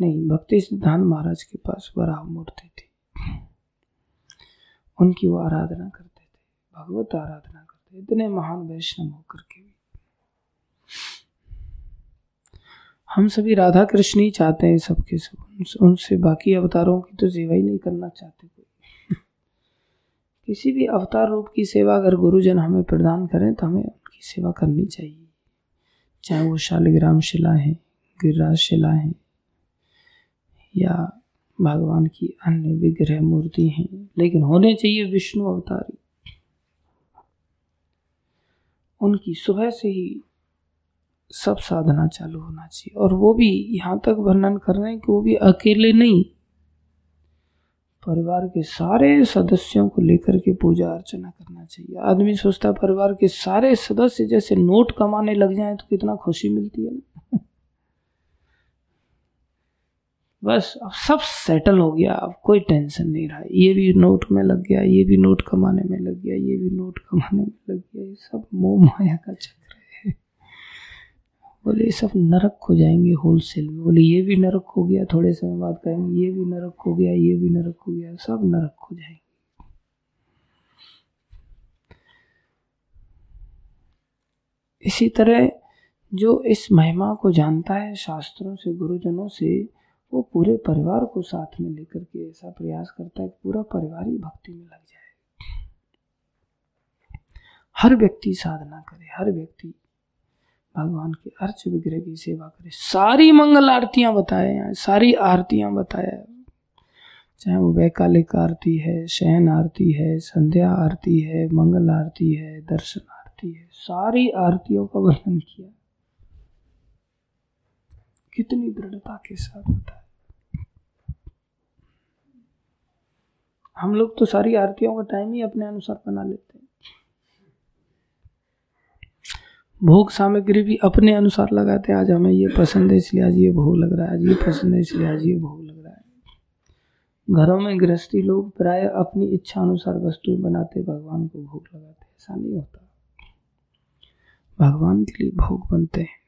नहीं, भक्ति सिद्धांत महाराज के पास वराह मूर्ति थी। उनकी वो आराधना करते थे, भगवत आराधना करते इतने महान वैष्णव होकर के भी। हम सभी राधा कृष्ण ही चाहते हैं सबके सब, उनसे बाकी अवतारों की तो सेवा ही नहीं करना चाहते कोई। किसी भी अवतार रूप की सेवा अगर गुरुजन हमें प्रदान करें तो हमें की सेवा करनी चाहिए। चाहे वो शालिग्राम शिला है, गिरिराज शिला है, या भगवान की अन्य विग्रह मूर्ति हैं, लेकिन होने चाहिए विष्णु अवतारी। उनकी सुबह से ही सब साधना चालू होना चाहिए, और वो भी यहाँ तक वर्णन कर रहे हैं कि वो भी अकेले नहीं परिवार के सारे सदस्यों को लेकर के पूजा अर्चना करना चाहिए। आदमी सोचता है परिवार के सारे सदस्य जैसे नोट कमाने लग जाए तो कितना खुशी मिलती है बस, अब सब सेटल हो गया, अब कोई टेंशन नहीं रहा। ये भी नोट में लग गया, ये भी नोट कमाने में लग गया, ये भी नोट कमाने में लग गया, ये सब मोह माया का चक्कर। बोले, ये सब नरक हो जाएँगे होलसेल में। बोले, ये भी नरक हो गया, थोड़े समय बाद कहेंगे, ये भी नरक हो गया, ये भी नरक हो गया, सब नरक हो जाएँगे। इसी तरह जो इस महिमा को जानता है शास्त्रों से, गुरुजनों से, वो पूरे परिवार को साथ में लेकर के ऐसा प्रयास करता है कि पूरा परिवार ही भक्ति में लग जाए। हर व्यक्ति साधना करे, हर व्यक्ति भगवान के अर्च विग्रह की सेवा करे। सारी मंगल आरतियाँ बताए हैं, सारी आरतियाँ बताया चाहे वो वैकालिक आरती है, शयन आरती है, संध्या आरती है, मंगल आरती है, दर्शन आरती है, सारी आरतियों का वर्णन किया। कितनी दृढ़ता के साथ बताया। हम लोग तो सारी आरतियों का टाइम ही अपने अनुसार बना लेते हैं भोग सामग्री भी अपने अनुसार लगाते हैं। आज हमें ये पसंद है, इसलिए आज ये भोग लग रहा है। आज ये पसंद है, इसलिए आज ये भोग लग रहा है। घरों में गृहस्थी लोग प्राय अपनी इच्छा अनुसार वस्तु बनाते, भगवान को भोग लगाते। ऐसा नहीं होता। भगवान के लिए भोग बनते हैं।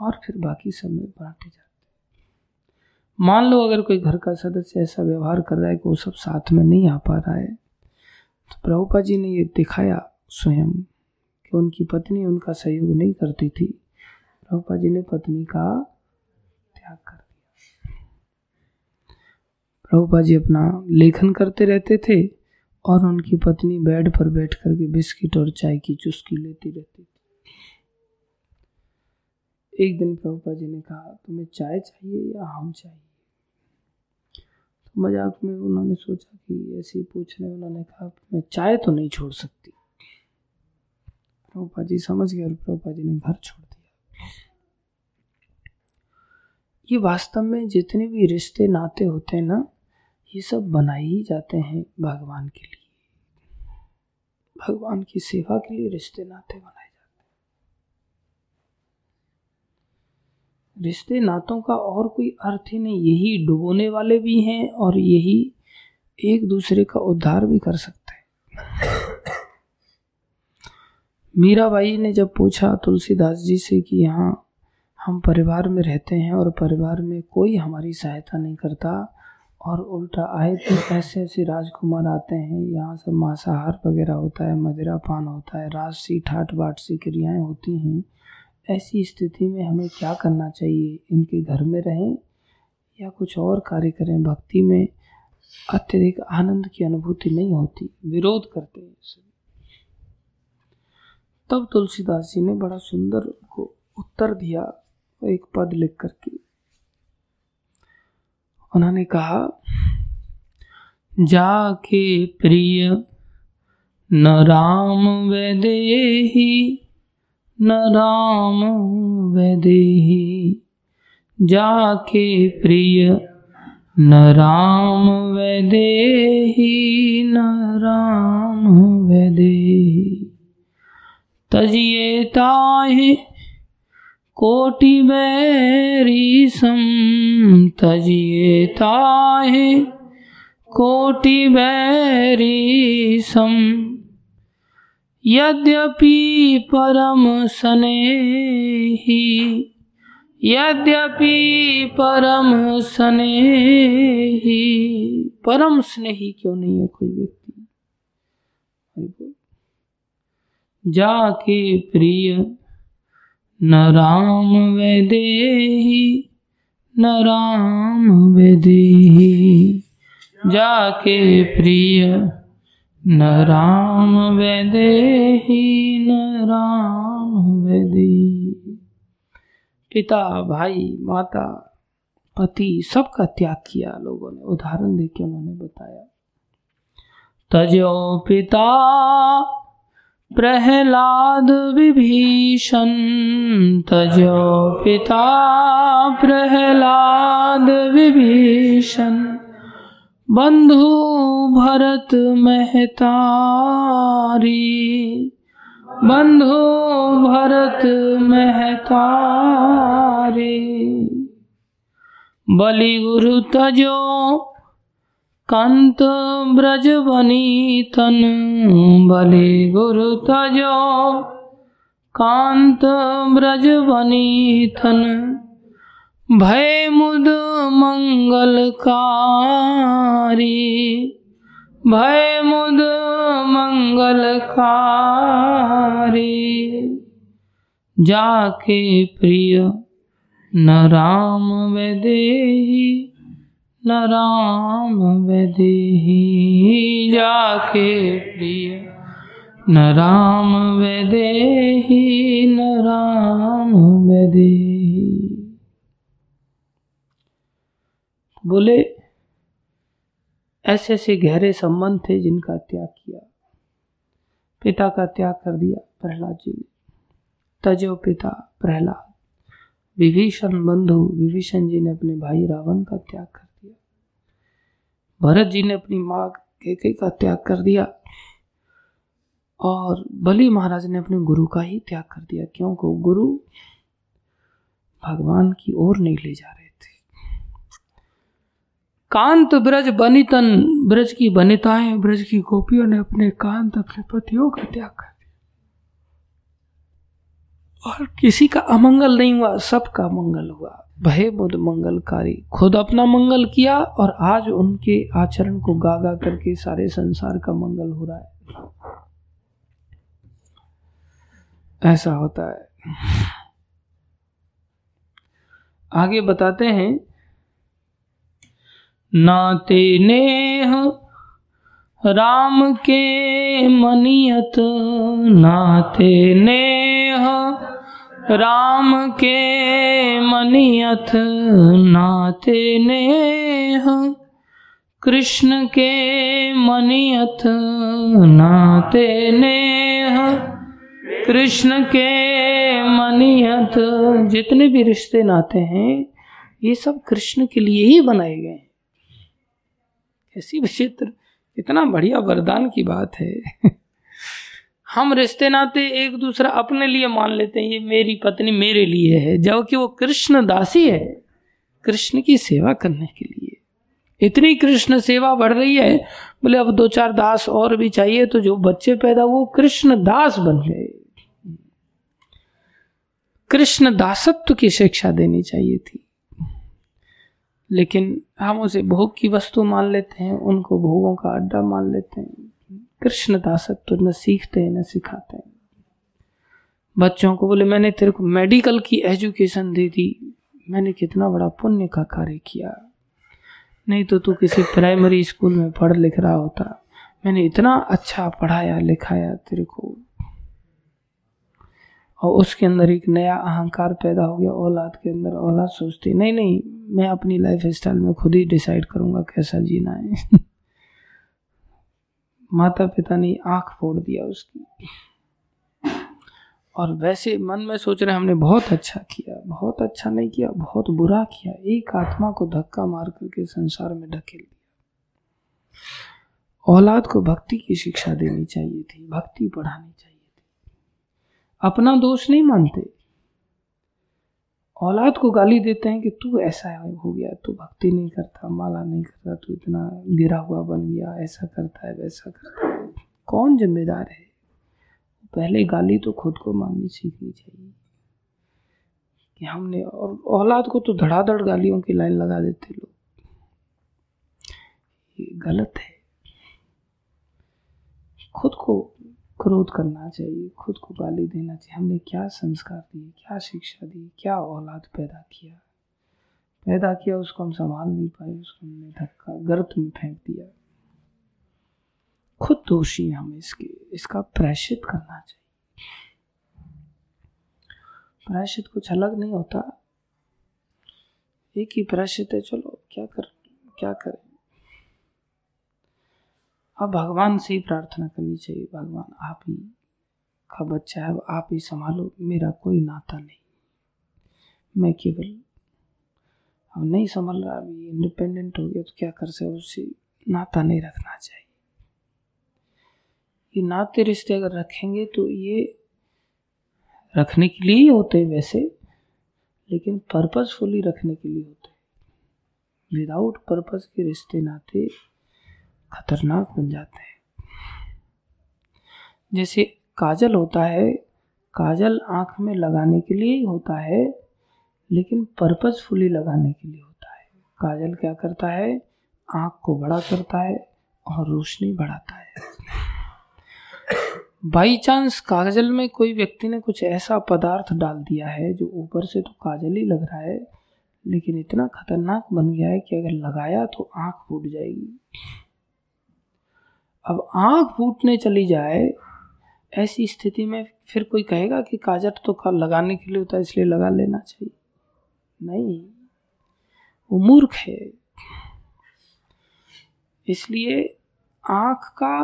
और फिर बाकी सब में बांटे जाते मान लो अगर कोई घर का सदस्य ऐसा व्यवहार कर रहा है कि वो सब साथ में नहीं आ पा रहा है तो प्रभुपा जी ने ये दिखाया स्वयं। कि उनकी पत्नी उनका सहयोग नहीं करती थी। प्रभुपा जी ने पत्नी का त्याग कर दिया। प्रभुपा जी अपना लेखन करते रहते थे और उनकी पत्नी बेड पर बैठ करके बिस्किट और चाय की चुस्की लेती रहती थी। एक दिन प्रभुपा जी ने कहा, तुम्हें चाय चाहिए या हम चाहिए? मज़ाक में उन्होंने सोचा कि ऐसे ही पूछ रहे उन्होंने कहा, मैं चाय तो नहीं छोड़ सकती। प्रभुपा जी समझ गए और प्रभुपा जी ने घर छोड़ दिया। ये वास्तव में जितने भी रिश्ते नाते होते हैं ना, ये सब बनाए ही जाते हैं भगवान के लिए। भगवान की सेवा के लिए रिश्ते नाते बनाए जाते हैं। रिश्ते नातों का और कोई अर्थ ही नहीं, यही डुबोने वाले भी हैं और यही एक दूसरे का उद्धार भी कर सकते हैं। मीराबाई ने जब पूछा तुलसीदास जी से कि यहाँ हम परिवार में रहते हैं और परिवार में कोई हमारी सहायता नहीं करता और उल्टा आए तो ऐसे ऐसे राजकुमार आते हैं, यहाँ सब मांसाहार वगैरह होता है मदिरा पान होता है, राजसी, ठाट बाट सी क्रियाएँ होती हैं। ऐसी स्थिति में हमें क्या करना चाहिए? इनके घर में रहें या कुछ और कार्य करें? भक्ति में अत्यधिक आनंद की अनुभूति नहीं होती। विरोध करते हैं तब तुलसीदास जी ने बड़ा सुंदर को उत्तर दिया एक पद लिख करके। उन्होंने कहा, जाके प्रिय, न राम वैदेही, न राम वैदेही। जाके प्रिय, न राम वैदेही, न राम वैदेही। तजिए ताहे कोटि बैरी सम तजिए ताहे कोटि बैरी सम यद्यपि परम स्नेही, यद्यपि परम स्नेही। परम स्नेही क्यों नहीं है कोई व्यक्ति? जाके प्रिय। न राम वैदेही, न राम वैदेही। जाके प्रिय। न राम वैदेही, न राम वैदेही। पिता, भाई, माता, पति, सबका त्याग किया लोगों ने। उदाहरण देके उन्होंने बताया। तजो पिता प्रहलाद विभीषण, तजो पिता प्रहलाद विभीषण, बंधु भरत महतारी, बंधु भरत महतारी। बलि गुरु तजो कंत ब्रज बनी तन बलि गुरु तजो। कांत ब्रज बनी तन भय मुद मंगलकारी। भय मुद मंगलकारी। जाके प्रिय न राम वैदेही न राम वैदेही जाके प्रिय। न राम वेदेही न राम वेदेही बोले, ऐसे ऐसे गहरे संबंध थे जिनका त्याग किया। पिता का त्याग कर दिया प्रहलाद जी ने। तजो पिता प्रहलाद। विभीषण बंधु विभीषण जी ने अपने भाई रावण का त्याग कर भरत जी ने अपनी माँ के का त्याग कर दिया और बलि महाराज ने अपने गुरु का ही त्याग कर दिया क्योंकि गुरु भगवान की ओर नहीं ले जा रहे थे। कांत ब्रज बनितन, ब्रज की बनिताएँ, ब्रज की गोपियों ने अपने कांत, अपने पतियों का त्याग कर दिया। और किसी का अमंगल नहीं हुआ, सबका मंगल हुआ। भय बुद्ध मंगलकारी खुद अपना मंगल किया और आज उनके आचरण को गागा करके सारे संसार का मंगल हो रहा है। ऐसा होता है। आगे बताते हैं। नाते नेह राम के मनियत नाते नेह राम के मनियत नाते नेह, कृष्ण के मनियत नाते नेह। कृष्ण के मनियत, जितने भी रिश्ते नाते हैं, ये सब कृष्ण के लिए ही बनाए गए हैं। ऐसी विचित्र, इतना बढ़िया वरदान की बात है। हम रिश्ते नाते एक दूसरा अपने लिए मान लेते हैं, ये मेरी पत्नी मेरे लिए है। जबकि वो कृष्ण दासी है, कृष्ण की सेवा करने के लिए। इतनी कृष्ण सेवा बढ़ रही है, बोले अब दो चार दास और भी चाहिए तो जो बच्चे पैदा वो कृष्ण दास बन गए। कृष्ण दासत्व की शिक्षा देनी चाहिए थी। लेकिन हम उसे भोग की वस्तु मान लेते हैं, उनको भोगों का अड्डा मान लेते हैं। कृष्ण दासत्व न सीखते हैं न सिखाते। हैं बच्चों को बोले, मैंने तेरे को मेडिकल की एजुकेशन दे दी। मैंने कितना बड़ा पुण्य का कार्य किया। नहीं तो तू किसी प्राइमरी स्कूल में पढ़ लिख रहा होता। मैंने इतना अच्छा पढ़ाया, लिखाया तेरे को। और उसके अंदर एक नया अहंकार पैदा हो गया, औलाद के अंदर औलाद सोचती, नहीं नहीं, मैं अपनी लाइफ स्टाइल में खुद ही डिसाइड करूँगा कैसा जीना है। माता पिता ने आँख फोड़ दिया उसकी। और वैसे मन में सोच रहे हमने बहुत अच्छा किया, बहुत अच्छा नहीं किया, बहुत बुरा किया। एक आत्मा को धक्का मार करके संसार में ढकेल दिया। औलाद को भक्ति की शिक्षा देनी चाहिए थी, भक्ति पढ़ानी चाहिए थी। अपना दोष नहीं मानते। औलाद को गाली देते हैं कि तू ऐसा हो गया, तू भक्ति नहीं करता, माला नहीं करता, तू इतना गिरा हुआ बन गया, ऐसा करता है, वैसा करता है। कौन जिम्मेदार है? पहले गाली तो खुद को माननी सीखनी चाहिए। कि हमने और औलाद को तो धड़ाधड़ गालियों की लाइन लगा देते लोग। ये गलत है। खुद को क्रोध करना चाहिए, खुद को गाली देना चाहिए। हमने क्या संस्कार दिए, क्या शिक्षा दी, क्या औलाद पैदा किया? पैदा किया, उसको हम संभाल नहीं पाए, उसको हमने धक्का, गर्त में फेंक दिया। खुद दोषी हम इसके, इसका प्रायश्चित करना चाहिए। प्रायश्चित कुछ अलग नहीं होता। एक ही प्रायश्चित है, चलो, क्या कर, क्या करें? अब भगवान से ही प्रार्थना करनी चाहिए। भगवान, आप ही का बच्चा है, आप ही संभालो, मेरा कोई नाता नहीं। मैं केवल अब नहीं संभल रहा, अभी इंडिपेंडेंट हो गया तो क्या कर सकते उससे नाता नहीं रखना चाहिए। ये नाते रिश्ते अगर रखेंगे तो ये रखने के लिए ही होते वैसे, लेकिन पर्पजफुली रखने के लिए होते विदाउट पर्पज के रिश्ते नाते खतरनाक बन जाते हैं। जैसे काजल होता है, काजल आँख में लगाने के लिए ही होता है, लेकिन पर्पजफुली लगाने के लिए होता है। काजल क्या करता है? आँख को बड़ा करता है और रोशनी बढ़ाता है। बाई चांस काजल में कोई व्यक्ति ने कुछ ऐसा पदार्थ डाल दिया है जो ऊपर से तो काजल ही लग रहा है, लेकिन इतना खतरनाक बन गया है कि अगर लगाया तो आँख फूट जाएगी। अब आँख फूटने चली जाए, ऐसी स्थिति में फिर कोई कहेगा कि काजल तो लगाने के लिए होता है, इसलिए लगा लेना चाहिए। नहीं। वो मूर्ख है। इसलिए आँख का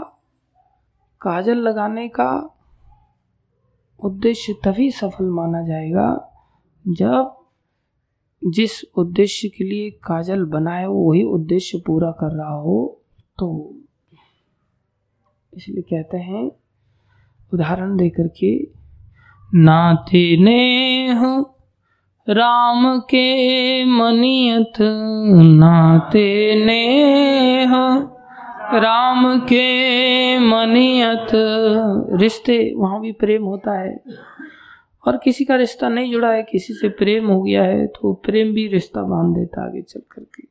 काजल लगाने का उद्देश्य तभी सफल माना जाएगा, जब जिस उद्देश्य के लिए काजल बनाए वो वही उद्देश्य पूरा कर रहा हो तो इसलिए कहते हैं, उदाहरण देकर के नाते नेह राम के मनियत नाते नेह राम के मनियत। रिश्ते, वहाँ भी प्रेम होता है। और किसी का रिश्ता नहीं जुड़ा है, किसी से प्रेम हो गया है तो प्रेम भी रिश्ता बाँध देता आगे चल करके।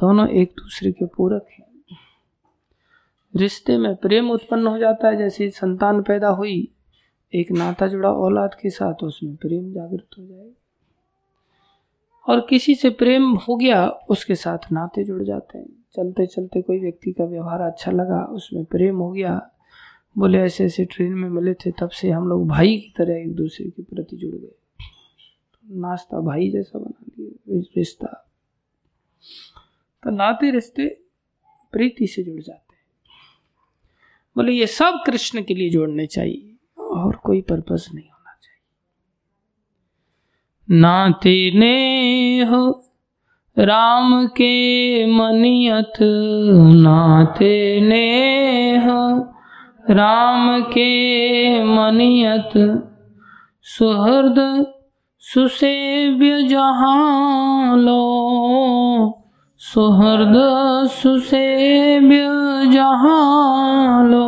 दोनों एक दूसरे के पूरक हैं। रिश्ते में प्रेम उत्पन्न हो जाता है, जैसे संतान पैदा हुई, एक नाता जुड़ा औलाद के साथ उसमें प्रेम जागृत हो जाए। और किसी से प्रेम हो गया, उसके साथ नाते जुड़ जाते हैं। चलते चलते कोई व्यक्ति का व्यवहार अच्छा लगा, उसमें प्रेम हो गया। बोले, ऐसे ऐसे ट्रेन में मिले थे, तब से हम लोग भाई की तरह एक दूसरे के प्रति जुड़ गए। नाश्ता भाई जैसा बना दिया, रिश्ता। तो नाते रिश्ते प्रीति से जुड़ जाते बोले, ये सब कृष्ण के लिए जोड़ने चाहिए, और कोई पर्पस नहीं होना चाहिए। नाते ने हो राम के मनियत नाते ने हो राम के मनियत। सुहृद सुसेव्य जहाँ लो सुहृद सुसेव्य जहाँ लो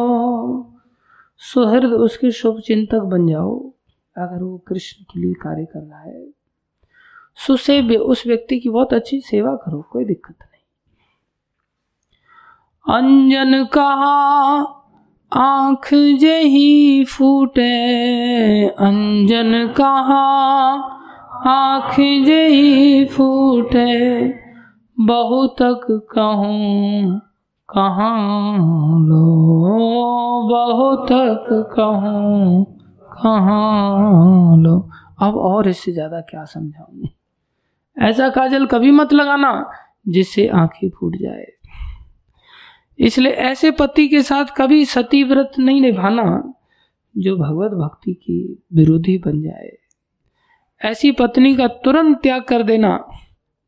सुहृद उसके शुभ चिंतक बन जाओ, अगर वो कृष्ण के लिए कार्य कर रहा है। सुसेव्य उस व्यक्ति की बहुत अच्छी सेवा करो, कोई दिक्कत नहीं। अंजन कहा आँख जही फूटे, अंजन कहा आँख जही फूटे। बहुतक कहूँ, कहाँ लो? बहुतक कहूँ, कहाँ लो? अब और इससे ज़्यादा क्या समझाऊँ? ऐसा काजल कभी मत लगाना, जिससे आँखें फूट जाए। इसलिए ऐसे पति के साथ कभी सती व्रत नहीं निभाना, जो भगवत भक्ति की विरोधी बन जाए। ऐसी पत्नी का तुरंत त्याग कर देना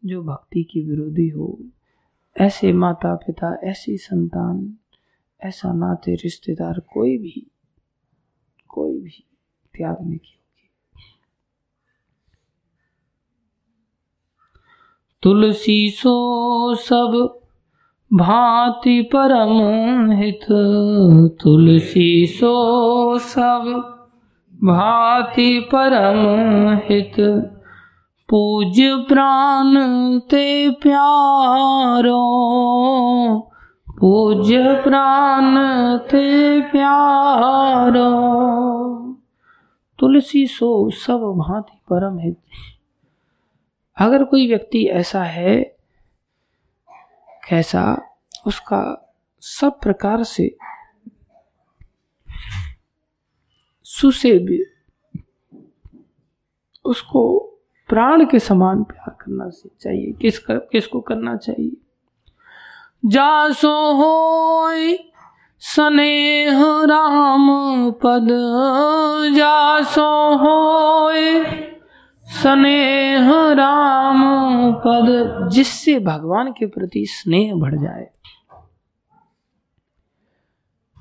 जो भक्ति की विरोधी हो, ऐसे माता पिता ऐसी संतान, ऐसा नाते, रिश्तेदार, कोई भी कोई भी त्यागने की होगी तुलसी सो सब भांति परम हित, तुलसी सो सब भांति परम हित। पूज्य प्राण ते प्यारो। पूज प्राण ते प्यारो। तुलसी सो सब भांति परम हित। अगर कोई व्यक्ति ऐसा है, कैसा, उसका सब प्रकार से सुसेव्य, उसको प्राण के समान प्यार करना चाहिए। किस कर, किसको करना चाहिए? जासो हो स्नेह राम पद। जासो हो स्नेह राम पद। जिससे भगवान के प्रति स्नेह बढ़ जाए।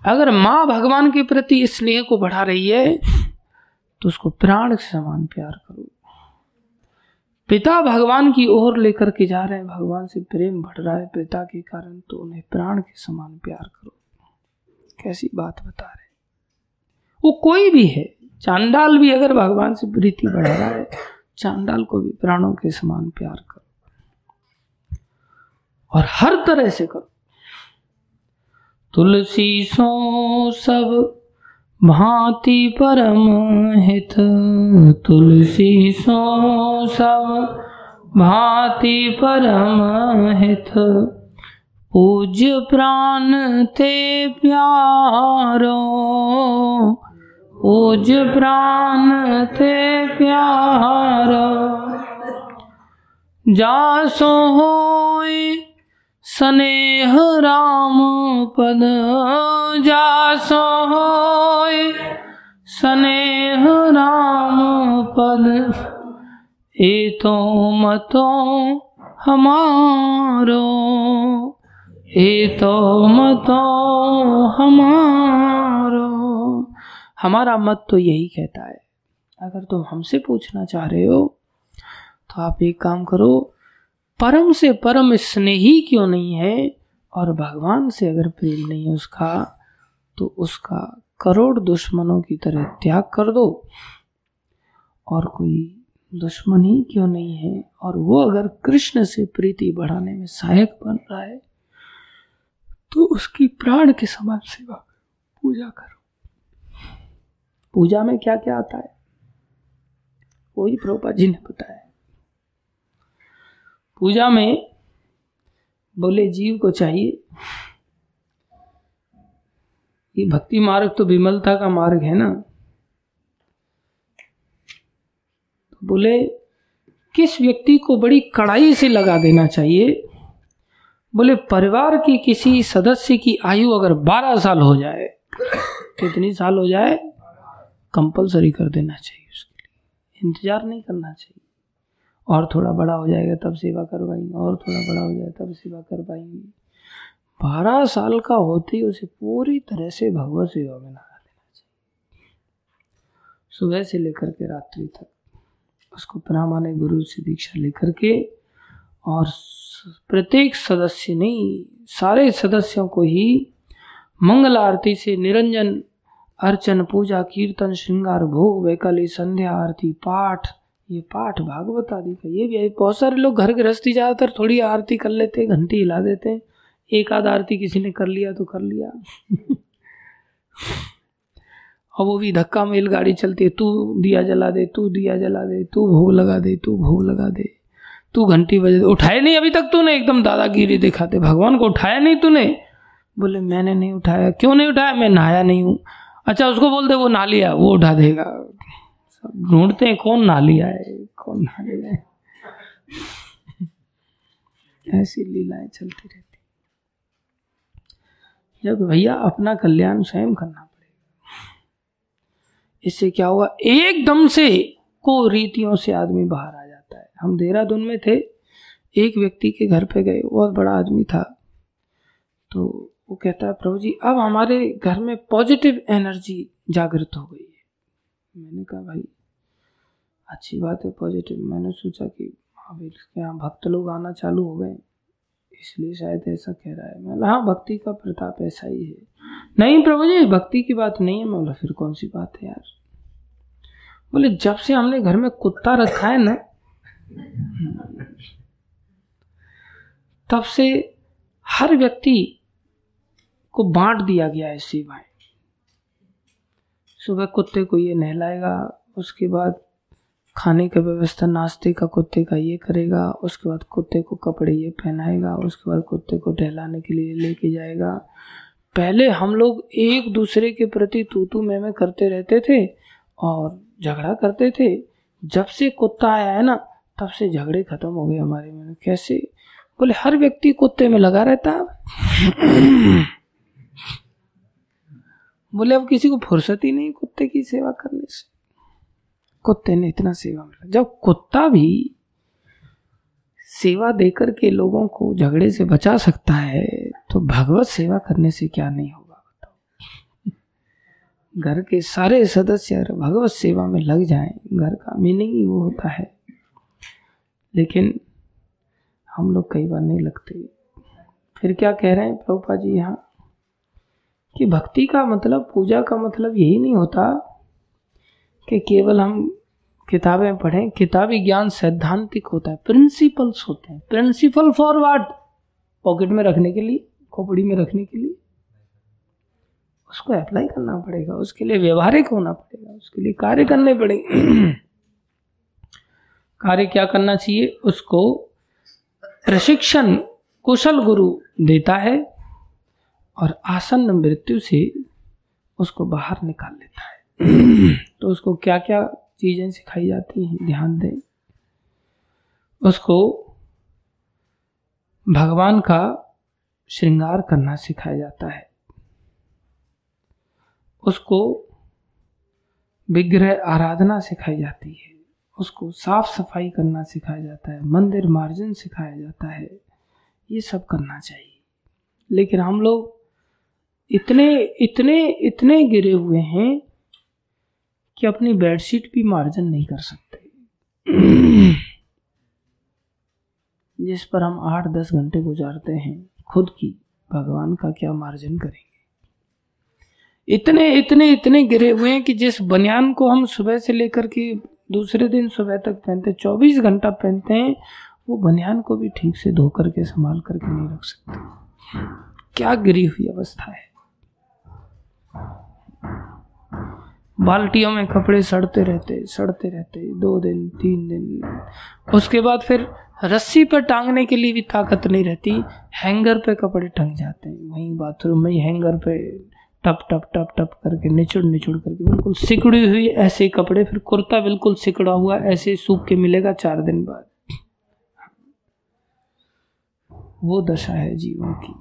अगर माँ भगवान के प्रति स्नेह को बढ़ा रही है तो उसको प्राण के समान प्यार करो। पिता भगवान की ओर लेकर के जा रहे हैं। भगवान से प्रेम बढ़ रहा है पिता के कारण तो उन्हें प्राण के समान प्यार करो। कैसी बात बता रहे वो कोई भी है, चांडाल भी अगर भगवान से प्रीति बढ़ा रहा है, चांडाल को भी प्राणों के समान प्यार करो। और हर तरह से करो। तुलसी सो सब भांति परम हित, तुलसी सो सब। भांति परम हित, पूज्य प्राण थे प्यारो। पूज्य प्राण थे प्यारो। जासो होए स्नेह राम पद जासो होए स्नेह राम पद ए तो मतो हमारो। ए तो मतो हमारो। हमारा मत तो यही कहता है। अगर तुम हमसे पूछना चाह रहे हो तो आप एक काम करो परम से परम स्नेही क्यों नहीं है? और भगवान से अगर प्रेम नहीं है उसका तो उसका करोड़ दुश्मनों की तरह त्याग कर दो। और कोई दुश्मन ही क्यों नहीं है? और वो अगर कृष्ण से प्रीति बढ़ाने में सहायक बन रहा है तो उसकी प्राण के समान सेवा पूजा करो। पूजा में क्या क्या आता है? वही प्रभुपा जी ने बताया। पूजा में बोले, जीव को चाहिए। ये भक्ति मार्ग तो विमलता का मार्ग है ना? तो बोले, किस व्यक्ति को बड़ी कड़ाई से लगा देना चाहिए? बोले, परिवार के किसी सदस्य की आयु अगर 12 साल हो जाए, कितनी साल हो जाए, कंपलसरी कर देना चाहिए उसके लिए। इंतज़ार नहीं करना चाहिए। और थोड़ा बड़ा हो जाएगा, तब सेवा कर पाएँगे। और थोड़ा बड़ा हो जाएगा तब सेवा कर पाएँगे। बारह साल का होते ही उसे पूरी तरह से भगवत सेवा में लगा देना चाहिए। सुबह से लेकर के रात्रि तक उसको प्रामाणिक गुरु से दीक्षा लेकर के और प्रत्येक सदस्य नहीं सारे सदस्यों को ही मंगल आरती से निरंजन अर्चन, पूजा, कीर्तन, श्रृंगार, भोग वैकली संध्या आरती, पाठ ये पाठ भागवत आदि का ये भी बहुत सारे लोग घर गृहस्थी ज़्यादातर थोड़ी आरती कर लेते हैं, घंटी हिला देते हैं। एक आध आरती किसी ने कर लिया तो कर लिया। और वो भी धक्का मेल गाड़ी चलती है, तू दिया जला दे, तू दिया जला दे, तू भोग लगा दे, तू भोग लगा दे। तू घंटी बजे उठाए नहीं अभी तक तूने, एकदम दादागिरी दिखाते। भगवान को उठाया नहीं तूने? बोले, मैंने नहीं उठाया। क्यों नहीं उठाया? मैं नहाया नहीं हूँ। अच्छा उसको बोल दे, वो नहा लिया वो उठा देगा। सब ढूंढते हैं कौन नाली आए, कौन नाली है ऐसी लीलाएँ चलती रहती। जब भैया अपना कल्याण स्वयं करना पड़ेगा, इससे क्या होगा एकदम से को रीतियों से आदमी बाहर आ जाता है। हम देहरादून में थे, एक व्यक्ति के घर पे गए, बहुत बड़ा आदमी था। तो वो कहता है, प्रभु जी, अब हमारे घर में पॉजिटिव एनर्जी जागृत हो गई मैंने कहा, भाई, अच्छी बात है पॉजिटिव मैंने सोचा कि हाँ भाई यहाँ भक्त लोग आना चालू हो गए? इसलिए शायद ऐसा कह रहा है। मैं हाँ भक्ति का प्रताप ऐसा ही है। नहीं प्रभु जी, भक्ति की बात नहीं है। मैं बोला, फिर कौन सी बात है यार? बोले, जब से हमने घर में कुत्ता रखा है ना, तब से हर व्यक्ति को बांट दिया गया है सेवाएँ सुबह कुत्ते को ये नहलाएगा, उसके बाद खाने का व्यवस्था, नाश्ते का कुत्ते का ये करेगा, उसके बाद कुत्ते को कपड़े ये पहनाएगा, उसके बाद कुत्ते को टहलाने के लिए लेके जाएगा। पहले हम लोग एक दूसरे के प्रति तू तू मैं मैं करते रहते थे और झगड़ा करते थे। जब से कुत्ता आया है ना, तब से झगड़े खत्म हो गए हमारे में। कैसे? बोले, हर व्यक्ति कुत्ते में लगा रहता बोले, अब किसी को फुर्सत ही नहीं कुत्ते की सेवा करने से। कुत्ते ने इतना सेवा मिला। जब कुत्ता भी सेवा देकर के लोगों को झगड़े से बचा सकता है तो भगवत सेवा करने से क्या नहीं होगा, बताओ। घर के सारे सदस्य अगर भगवत सेवा में लग जाएँ, घर का मीनिंग ही वो होता है। लेकिन हम लोग कई बार नहीं लगते। फिर क्या कह रहे हैं प्रभुपा जी यहाँ? कि भक्ति का मतलब पूजा का मतलब यही नहीं होता कि केवल हम किताबें पढ़ें। किताबी ज्ञान सैद्धांतिक होता है प्रिंसिपल्स होते हैं। प्रिंसिपल फॉर वाट पॉकेट में रखने के लिए, खोपड़ी में रखने के लिए। उसको अप्लाई करना पड़ेगा, उसके लिए व्यवहारिक होना पड़ेगा, उसके लिए कार्य करने पड़ेंगे। कार्य क्या करना चाहिए? उसको प्रशिक्षण कुशल गुरु देता है। और आसन्न मृत्यु से उसको बाहर निकाल लेता है। तो उसको क्या क्या चीज़ें सिखाई जाती हैं? ध्यान दें। उसको भगवान का श्रृंगार करना सिखाया जाता है। उसको विग्रह आराधना सिखाई जाती है। उसको साफ़ सफ़ाई करना सिखाया जाता है। मंदिर मार्जन सिखाया जाता है। ये सब करना चाहिए। लेकिन हम लोग इतने इतने इतने गिरे हुए हैं कि अपनी बेडशीट भी मार्जन नहीं कर सकते। जिस पर हम आठ दस घंटे गुजारते हैं, खुद की, भगवान का क्या मार्जन करेंगे? इतने इतने इतने गिरे हुए हैं कि जिस बनियान को हम सुबह से लेकर के दूसरे दिन सुबह तक पहनते, चौबीस घंटा पहनते हैं, वो बनियान को भी ठीक से धो करके संभाल करके नहीं रख सकते। क्या गिरी हुई अवस्था है? बाल्टियों में कपड़े सड़ते रहते सड़ते रहते, दो दिन, तीन दिन। उसके बाद फिर रस्सी पर टांगने के लिए भी ताकत नहीं रहती, हैंगर पे कपड़े टंग जाते हैं। वहीं बाथरूम में हैंगर पे टप टप टप टप करके, निचुड़ निचुड़ करके, बिल्कुल सिकड़ी हुई ऐसे कपड़े, फिर कुर्ता बिल्कुल सिकड़ा हुआ, ऐसे सूख के मिलेगा चार दिन बाद। वो दशा है जीवन की।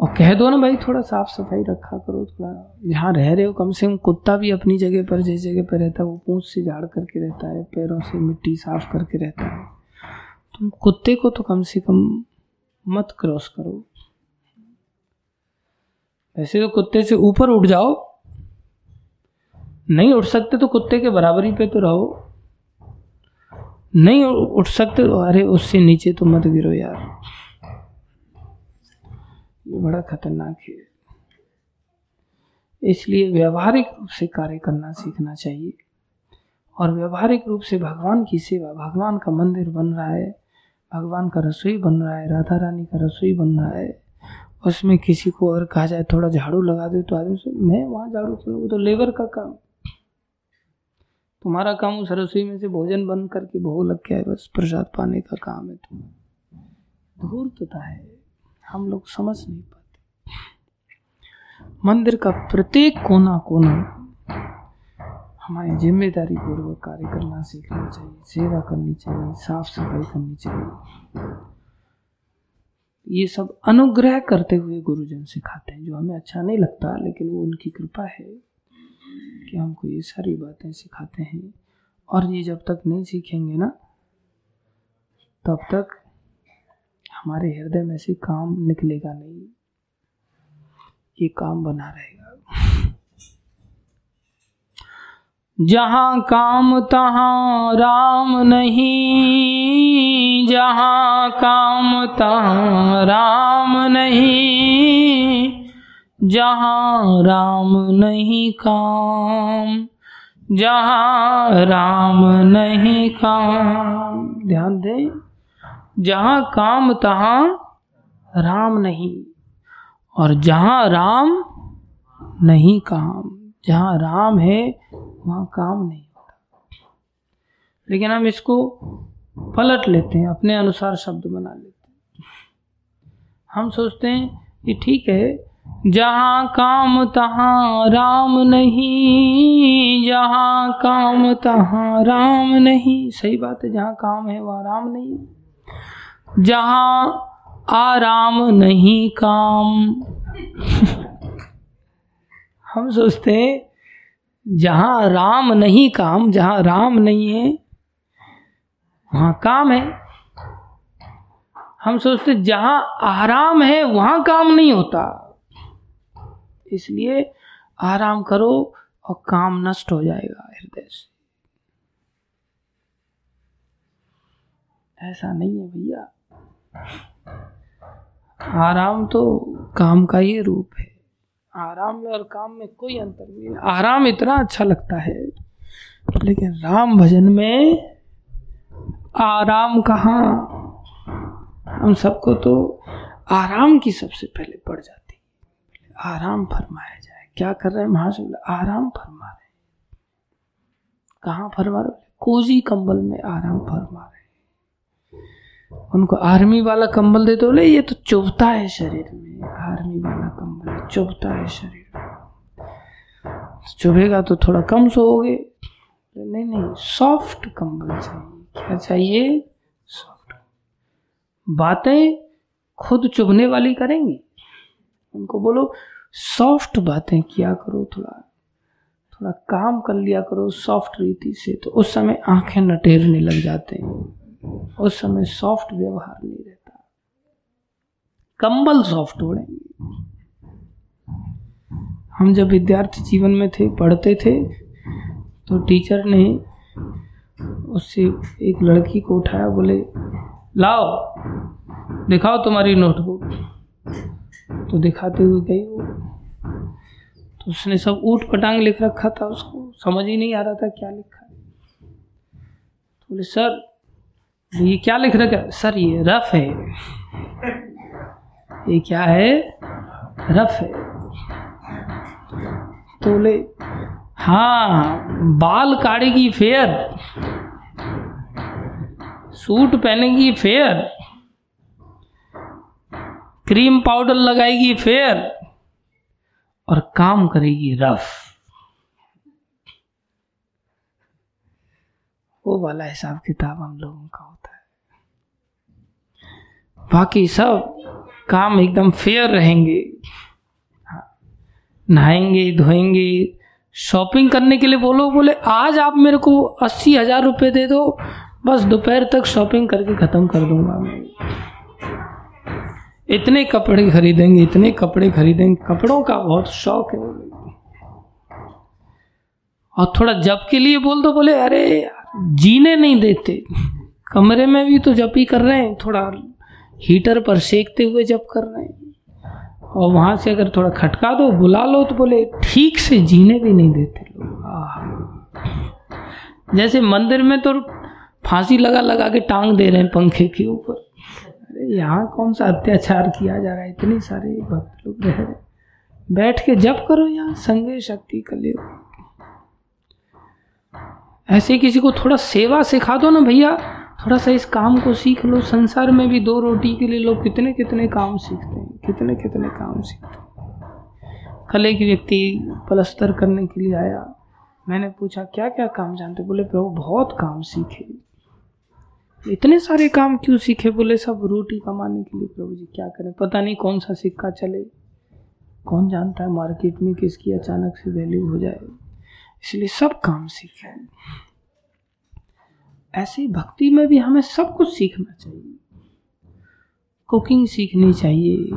और कह दो ना भाई, थोड़ा साफ़ सफ़ाई रखा करो थोड़ा। जहाँ रह रहे हो, कम से कम कुत्ता भी अपनी जगह पर, जिस जगह पर रहता है, वो पूछ से झाड़ करके रहता है, पैरों से मिट्टी साफ़ करके रहता है। तुम कुत्ते को तो कम से कम मत क्रॉस करो। वैसे तो कुत्ते से ऊपर उठ जाओ। नहीं उठ सकते तो कुत्ते के बराबरी पे तो रहो। नहीं उठ सकते तो अरे उससे नीचे तो मत गिरो यार। ये बड़ा खतरनाक है। इसलिए व्यवहारिक रूप से कार्य करना सीखना चाहिए। और व्यवहारिक रूप से भगवान की सेवा, भगवान का मंदिर बन रहा है, भगवान का रसोई बन रहा है, राधा रानी का रसोई बन रहा है, उसमें किसी को अगर कहा जाए थोड़ा झाड़ू लगा दे तो आदमी से, मैं वहाँ झाड़ू वो तो लेबर का काम, तुम्हारा काम उस रसोई में से भोजन बन करके भोग लग गया है बस प्रसाद पाने का काम है तुम धूर्तता है। हम लोग समझ नहीं पाते। मंदिर का प्रत्येक कोना कोना हमारी ज़िम्मेदारी पूर्वक कार्य करना सीखना चाहिए, सेवा करनी चाहिए साफ़ सफ़ाई करनी चाहिए। ये सब अनुग्रह करते हुए गुरुजन सिखाते हैं, जो हमें अच्छा नहीं लगता, लेकिन वो उनकी कृपा है कि हमको ये सारी बातें सिखाते हैं। और ये जब तक नहीं सीखेंगे ना, तब तक हमारे हृदय में से काम निकलेगा नहीं। ये काम बना रहेगा। जहाँ काम, तहां राम नहीं। जहाँ काम, तहां राम नहीं। जहाँ राम नहीं काम। जहाँ राम नहीं काम। ध्यान दें। जहाँ काम, तहां राम नहीं। और जहाँ राम नहीं काम, जहाँ राम है, वहाँ काम नहीं होता। लेकिन हम इसको पलट लेते हैं, अपने अनुसार शब्द बना लेते हैं। हम सोचते हैं ये ठीक है, जहाँ काम, तहां राम नहीं, जहाँ काम, तहां राम नहीं। सही बात है, जहाँ काम है, वहाँ राम नहीं। जहाँ आराम नहीं काम। हम सोचते हैं, जहाँ राम नहीं काम, जहाँ राम नहीं है, वहाँ काम है। हम सोचते जहाँ आराम है, वहाँ काम नहीं होता। इसलिए आराम करो और काम नष्ट हो जाएगा हृदय से। ऐसा नहीं है भैया। आराम तो काम का ही रूप है। आराम में और काम में कोई अंतर नहीं है। आराम इतना अच्छा लगता है, लेकिन राम भजन में आराम कहाँ? हम सबको तो आराम की सबसे पहले पड़ जाती है। आराम फरमाया जाए। क्या कर रहे हैं महाशिव आराम फरमा रहे कहाँ फरमा रहे कोजी कंबल में आराम फरमा रहे उनको आर्मी वाला कंबल देते बोले ये तो चुभता है शरीर में। आर्मी वाला कंबल चुभता है शरीर चुभेगा तो थोड़ा कम सोओगे नहीं नहीं सॉफ्ट कंबल चाहिए। क्या चाहिए? सॉफ्ट बातें खुद चुभने वाली करेंगे। उनको बोलो सॉफ्ट बातें किया करो, थोड़ा थोड़ा काम कर लिया करो सॉफ्ट रीति से। तो उस समय आँखें नटेरने लग जाते हैं। उस समय सॉफ्ट व्यवहार नहीं रहता। कंबल सॉफ्ट ओढ़ेंगे। हम जब विद्यार्थी जीवन में थे, पढ़ते थे तो टीचर ने उससे एक लड़की को उठाया, बोले, लाओ, दिखाओ तुम्हारी नोटबुक तो दिखाते हुए गई वो। तो उसने सब ऊट पटांग लिख रखा था उसको। समझ ही नहीं आ रहा था क्या लिखा है। तो बोले, सर ये क्या लिख रखा है? सर, ये रफ है। ये क्या है? रफ है। तो बोले हाँ बाल काटेगी फेयर। सूट पहनेगी फेयर। क्रीम पाउडर लगाएगी फेयर। और काम करेगी रफ। वो वाला हिसाब किताब हम लोगों का बाकी सब काम एकदम फेयर रहेंगे। नहाएँगे, धोएँगे शॉपिंग करने के लिए बोलो बोले, आज आप मेरे को अस्सी हज़ार रुपये दे दो, बस दोपहर तक शॉपिंग करके ख़त्म कर दूँगा मैं। इतने कपड़े खरीदेंगे, इतने कपड़े खरीदेंगे। कपड़ों का बहुत शौक है। और थोड़ा जब के लिए बोल दो, बोले, अरे, जीने नहीं देते। कमरे में भी तो जब ही कर रहे हैं, थोड़ा हीटर पर सेकते हुए जब कर रहे हैं। और वहाँ से अगर थोड़ा खटका दो, बुला लो तो बोले, ठीक से जीने भी नहीं देते लोग। जैसे मंदिर में तो फांसी लगा लगा के टांग दे रहे हैं पंखे के ऊपर। अरे, यहाँ कौन सा अत्याचार किया जा रहा है? इतने सारे भक्त लोग रह रहे बैठ के जब करो यहाँ, संगे शक्ति कलियो ऐसे किसी को थोड़ा सेवा सिखा दो ना भैया। थोड़ा सा इस काम को सीख लो। संसार में भी दो रोटी के लिए लोग कितने कितने काम सीखते हैं। कितने कितने काम सीखते हैं। कल एक व्यक्ति पलस्तर करने के लिए आया। मैंने पूछा, क्या क्या काम जानते बोले, प्रभु, बहुत काम सीखे। इतने सारे काम क्यों सीखे? बोले, सब रोटी कमाने के लिए। प्रभु जी, क्या करें? पता नहीं कौन सा सिक्का चले। कौन जानता है मार्केट में किसकी अचानक से वैल्यू हो जाए। इसलिए सब काम सीखे ऐसे भक्ति में भी हमें सब कुछ सीखना चाहिए। कुकिंग सीखनी चाहिए,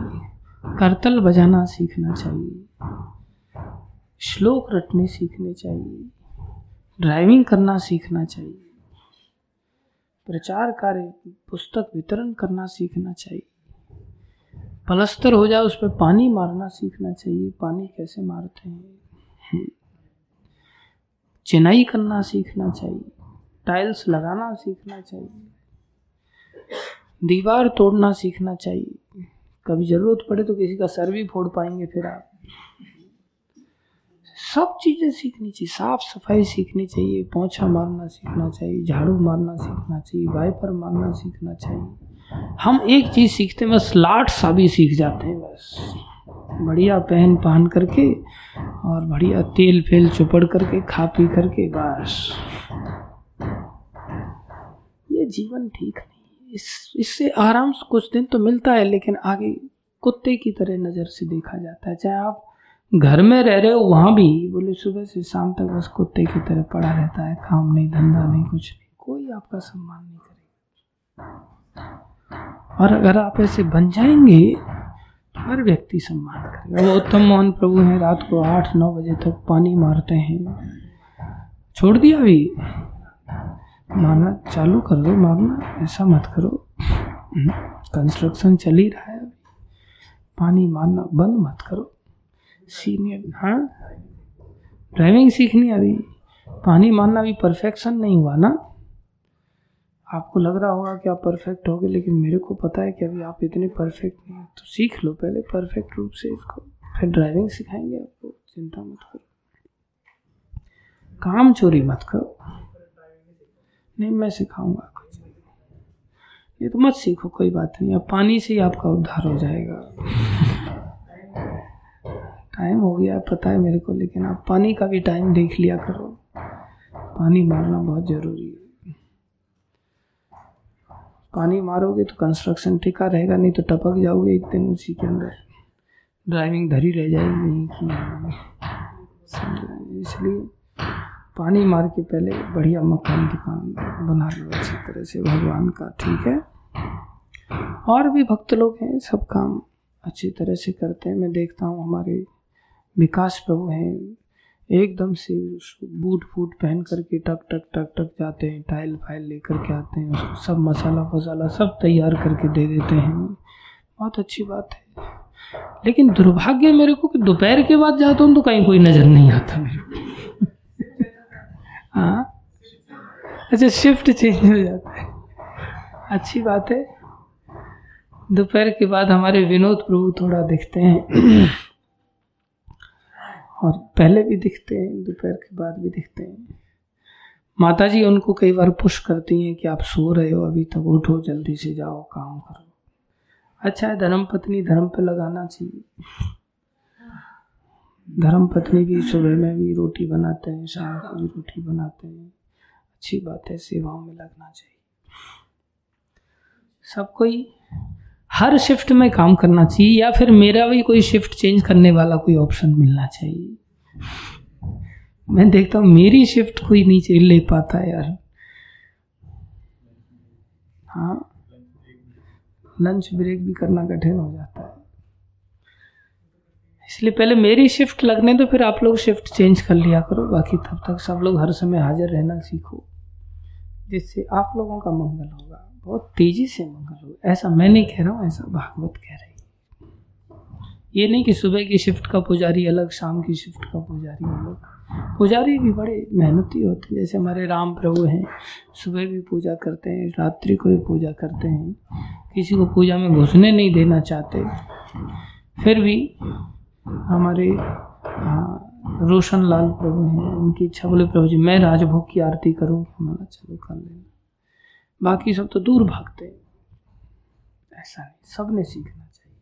करतल बजाना सीखना चाहिए, श्लोक रटने सीखने चाहिए ड्राइविंग करना सीखना चाहिए, प्रचार कार्य, पुस्तक वितरण करना सीखना चाहिए, पलस्तर हो जाए उस पर पानी मारना सीखना चाहिए, पानी कैसे मारते हैं? चिनाई करना सीखना चाहिए। टाइल्स लगाना सीखना चाहिए। दीवार तोड़ना सीखना चाहिए। कभी ज़रूरत पड़े तो किसी का सर भी फोड़ पाएँगे फिर आप। सब चीज़ें सीखनी चाहिए। साफ़ सफ़ाई सीखनी चाहिए। पोछा मारना सीखना चाहिए। झाड़ू मारना सीखना चाहिए। वाइपर मारना सीखना चाहिए। हम एक चीज़ सीखते हैं, बस लाट भी सीख जाते हैं, बस। बढ़िया पहन पहन करके और बढ़िया तेल फेल चुपड़ करके खा पी करके, बस। जीवन ठीक नहीं। इस, इससे आराम कुछ दिन तो मिलता है, लेकिन आगे कुत्ते की तरह नज़र से देखा जाता है। चाहे आप घर में रह रहे हो, वहाँ भी बोले, सुबह से शाम तक बस कुत्ते की तरह पड़ा रहता है, काम नहीं, धंधा नहीं, कुछ नहीं। कोई आपका सम्मान नहीं करेगा। और अगर आप ऐसे बन जाएँगे तो हर व्यक्ति सम्मान करेगा। वो उत्तम मोहन प्रभु हैं, रात को आठ, नौ बजे तक पानी मारते हैं। छोड़ दिया अभी। मारना चालू कर दो, मारना, ऐसा मत करो। कंस्ट्रक्शन चल ही रहा है पानी मारना बंद मत करो। सीनियर हाँ? ड्राइविंग सीखनी अभी। पानी मारना अभी परफेक्शन नहीं हुआ ना? आपको लग रहा होगा कि आप परफेक्ट हो गए लेकिन मेरे को पता है कि अभी आप इतने परफेक्ट नहीं हैं। तो सीख लो पहले परफेक्ट रूप से इसको। फिर ड्राइविंग सिखाएँगे आपको, चिंता मत करो। काम चोरी मत करो। नहीं, मैं सिखाऊँगा कुछ। ये तो मत सीखो, कोई बात नहीं। अब पानी से ही आपका उद्धार हो जाएगा। टाइम हो गया, पता है मेरे को, लेकिन आप पानी का भी टाइम देख लिया करो। पानी मारना बहुत ज़रूरी है। पानी मारोगे तो कंस्ट्रक्शन टिका रहेगा, नहीं तो टपक जाओगे एक दिन उसी के अंदर। ड्राइविंग धरी रह जाएगी कि इसलिए पानी मार के पहले बढ़िया मकान दुकान बना लो अच्छी तरह से, भगवान का, ठीक है? और भी भक्त लोग हैं, सब काम अच्छी तरह से करते हैं। मैं देखता हूँ, हमारे विकास प्रभु हैं, एकदम से बूट फूट पहन करके टक टक टक टक जाते हैं, टाइल फ़ाइल लेकर के आते हैं, उसको सब मसाला वसाला सब तैयार करके दे देते हैं। बहुत अच्छी बात है। लेकिन दुर्भाग्य मेरे को कि दोपहर के बाद जाता हूँ तो कहीं कोई नज़र नहीं आता मेरे को। हाँ? अच्छा शिफ्ट चेंज हो जाता है। अच्छी बात है। दोपहर के बाद हमारे विनोद प्रभु थोड़ा दिखते हैं। और पहले भी दिखते हैं, दोपहर के बाद भी दिखते हैं। माता जी उनको कई बार पुश करती हैं कि आप सो रहे हो, अभी तक उठो, जल्दी से जाओ, काम करो। अच्छा है धर्म पत्नी धर्म पे लगाना चाहिए। धर्म पत्नी भी सुबह में भी रोटी बनाते हैं, शाम को भी रोटी बनाते हैं। अच्छी बात है, सेवाओं में लगना चाहिए। सब कोई हर शिफ्ट में काम करना चाहिए, या फिर मेरा भी कोई शिफ्ट चेंज करने वाला कोई ऑप्शन मिलना चाहिए। मैं देखता हूँ, मेरी शिफ्ट कोई नहीं ले पाता यार। हाँ। लंच ब्रेक भी करना कठिन हो जाता है। इसलिए पहले मेरी शिफ्ट लगने तो फिर आप लोग शिफ्ट चेंज कर लिया करो। बाकी तब तक सब लोग हर समय हाजिर रहना सीखो, जिससे आप लोगों का मंगल होगा। बहुत तेज़ी से मंगल होगा। ऐसा मैं नहीं कह रहा हूँ, ऐसा भागवत कह रही है। ये नहीं कि सुबह की शिफ्ट का पुजारी अलग, शाम की शिफ्ट का पुजारी अलग। पुजारी भी बड़े मेहनती होते हैं। जैसे हमारे राम प्रभु हैं, सुबह भी पूजा करते हैं, रात्रि को भी पूजा करते हैं। किसी को पूजा में घुसने नहीं देना चाहते। फिर भी हमारे रोशन लाल प्रभु हैं, उनकी इच्छा बोले, प्रभु जी, मैं राजभोग की आरती करूँ। हमारा चलो, कर लेना। बाकी सब तो दूर भागते ऐसा नहीं सबने सीखना चाहिए।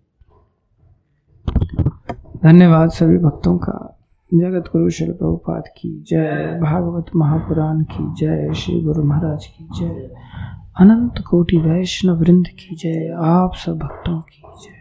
धन्यवाद सभी भक्तों का। जगत गुरु श्री प्रभुपाद की जय, भागवत महापुराण की जय, श्री गुरु महाराज की जय, अनंत कोटि वैष्णव वृंद की जय, आप सब भक्तों की जय।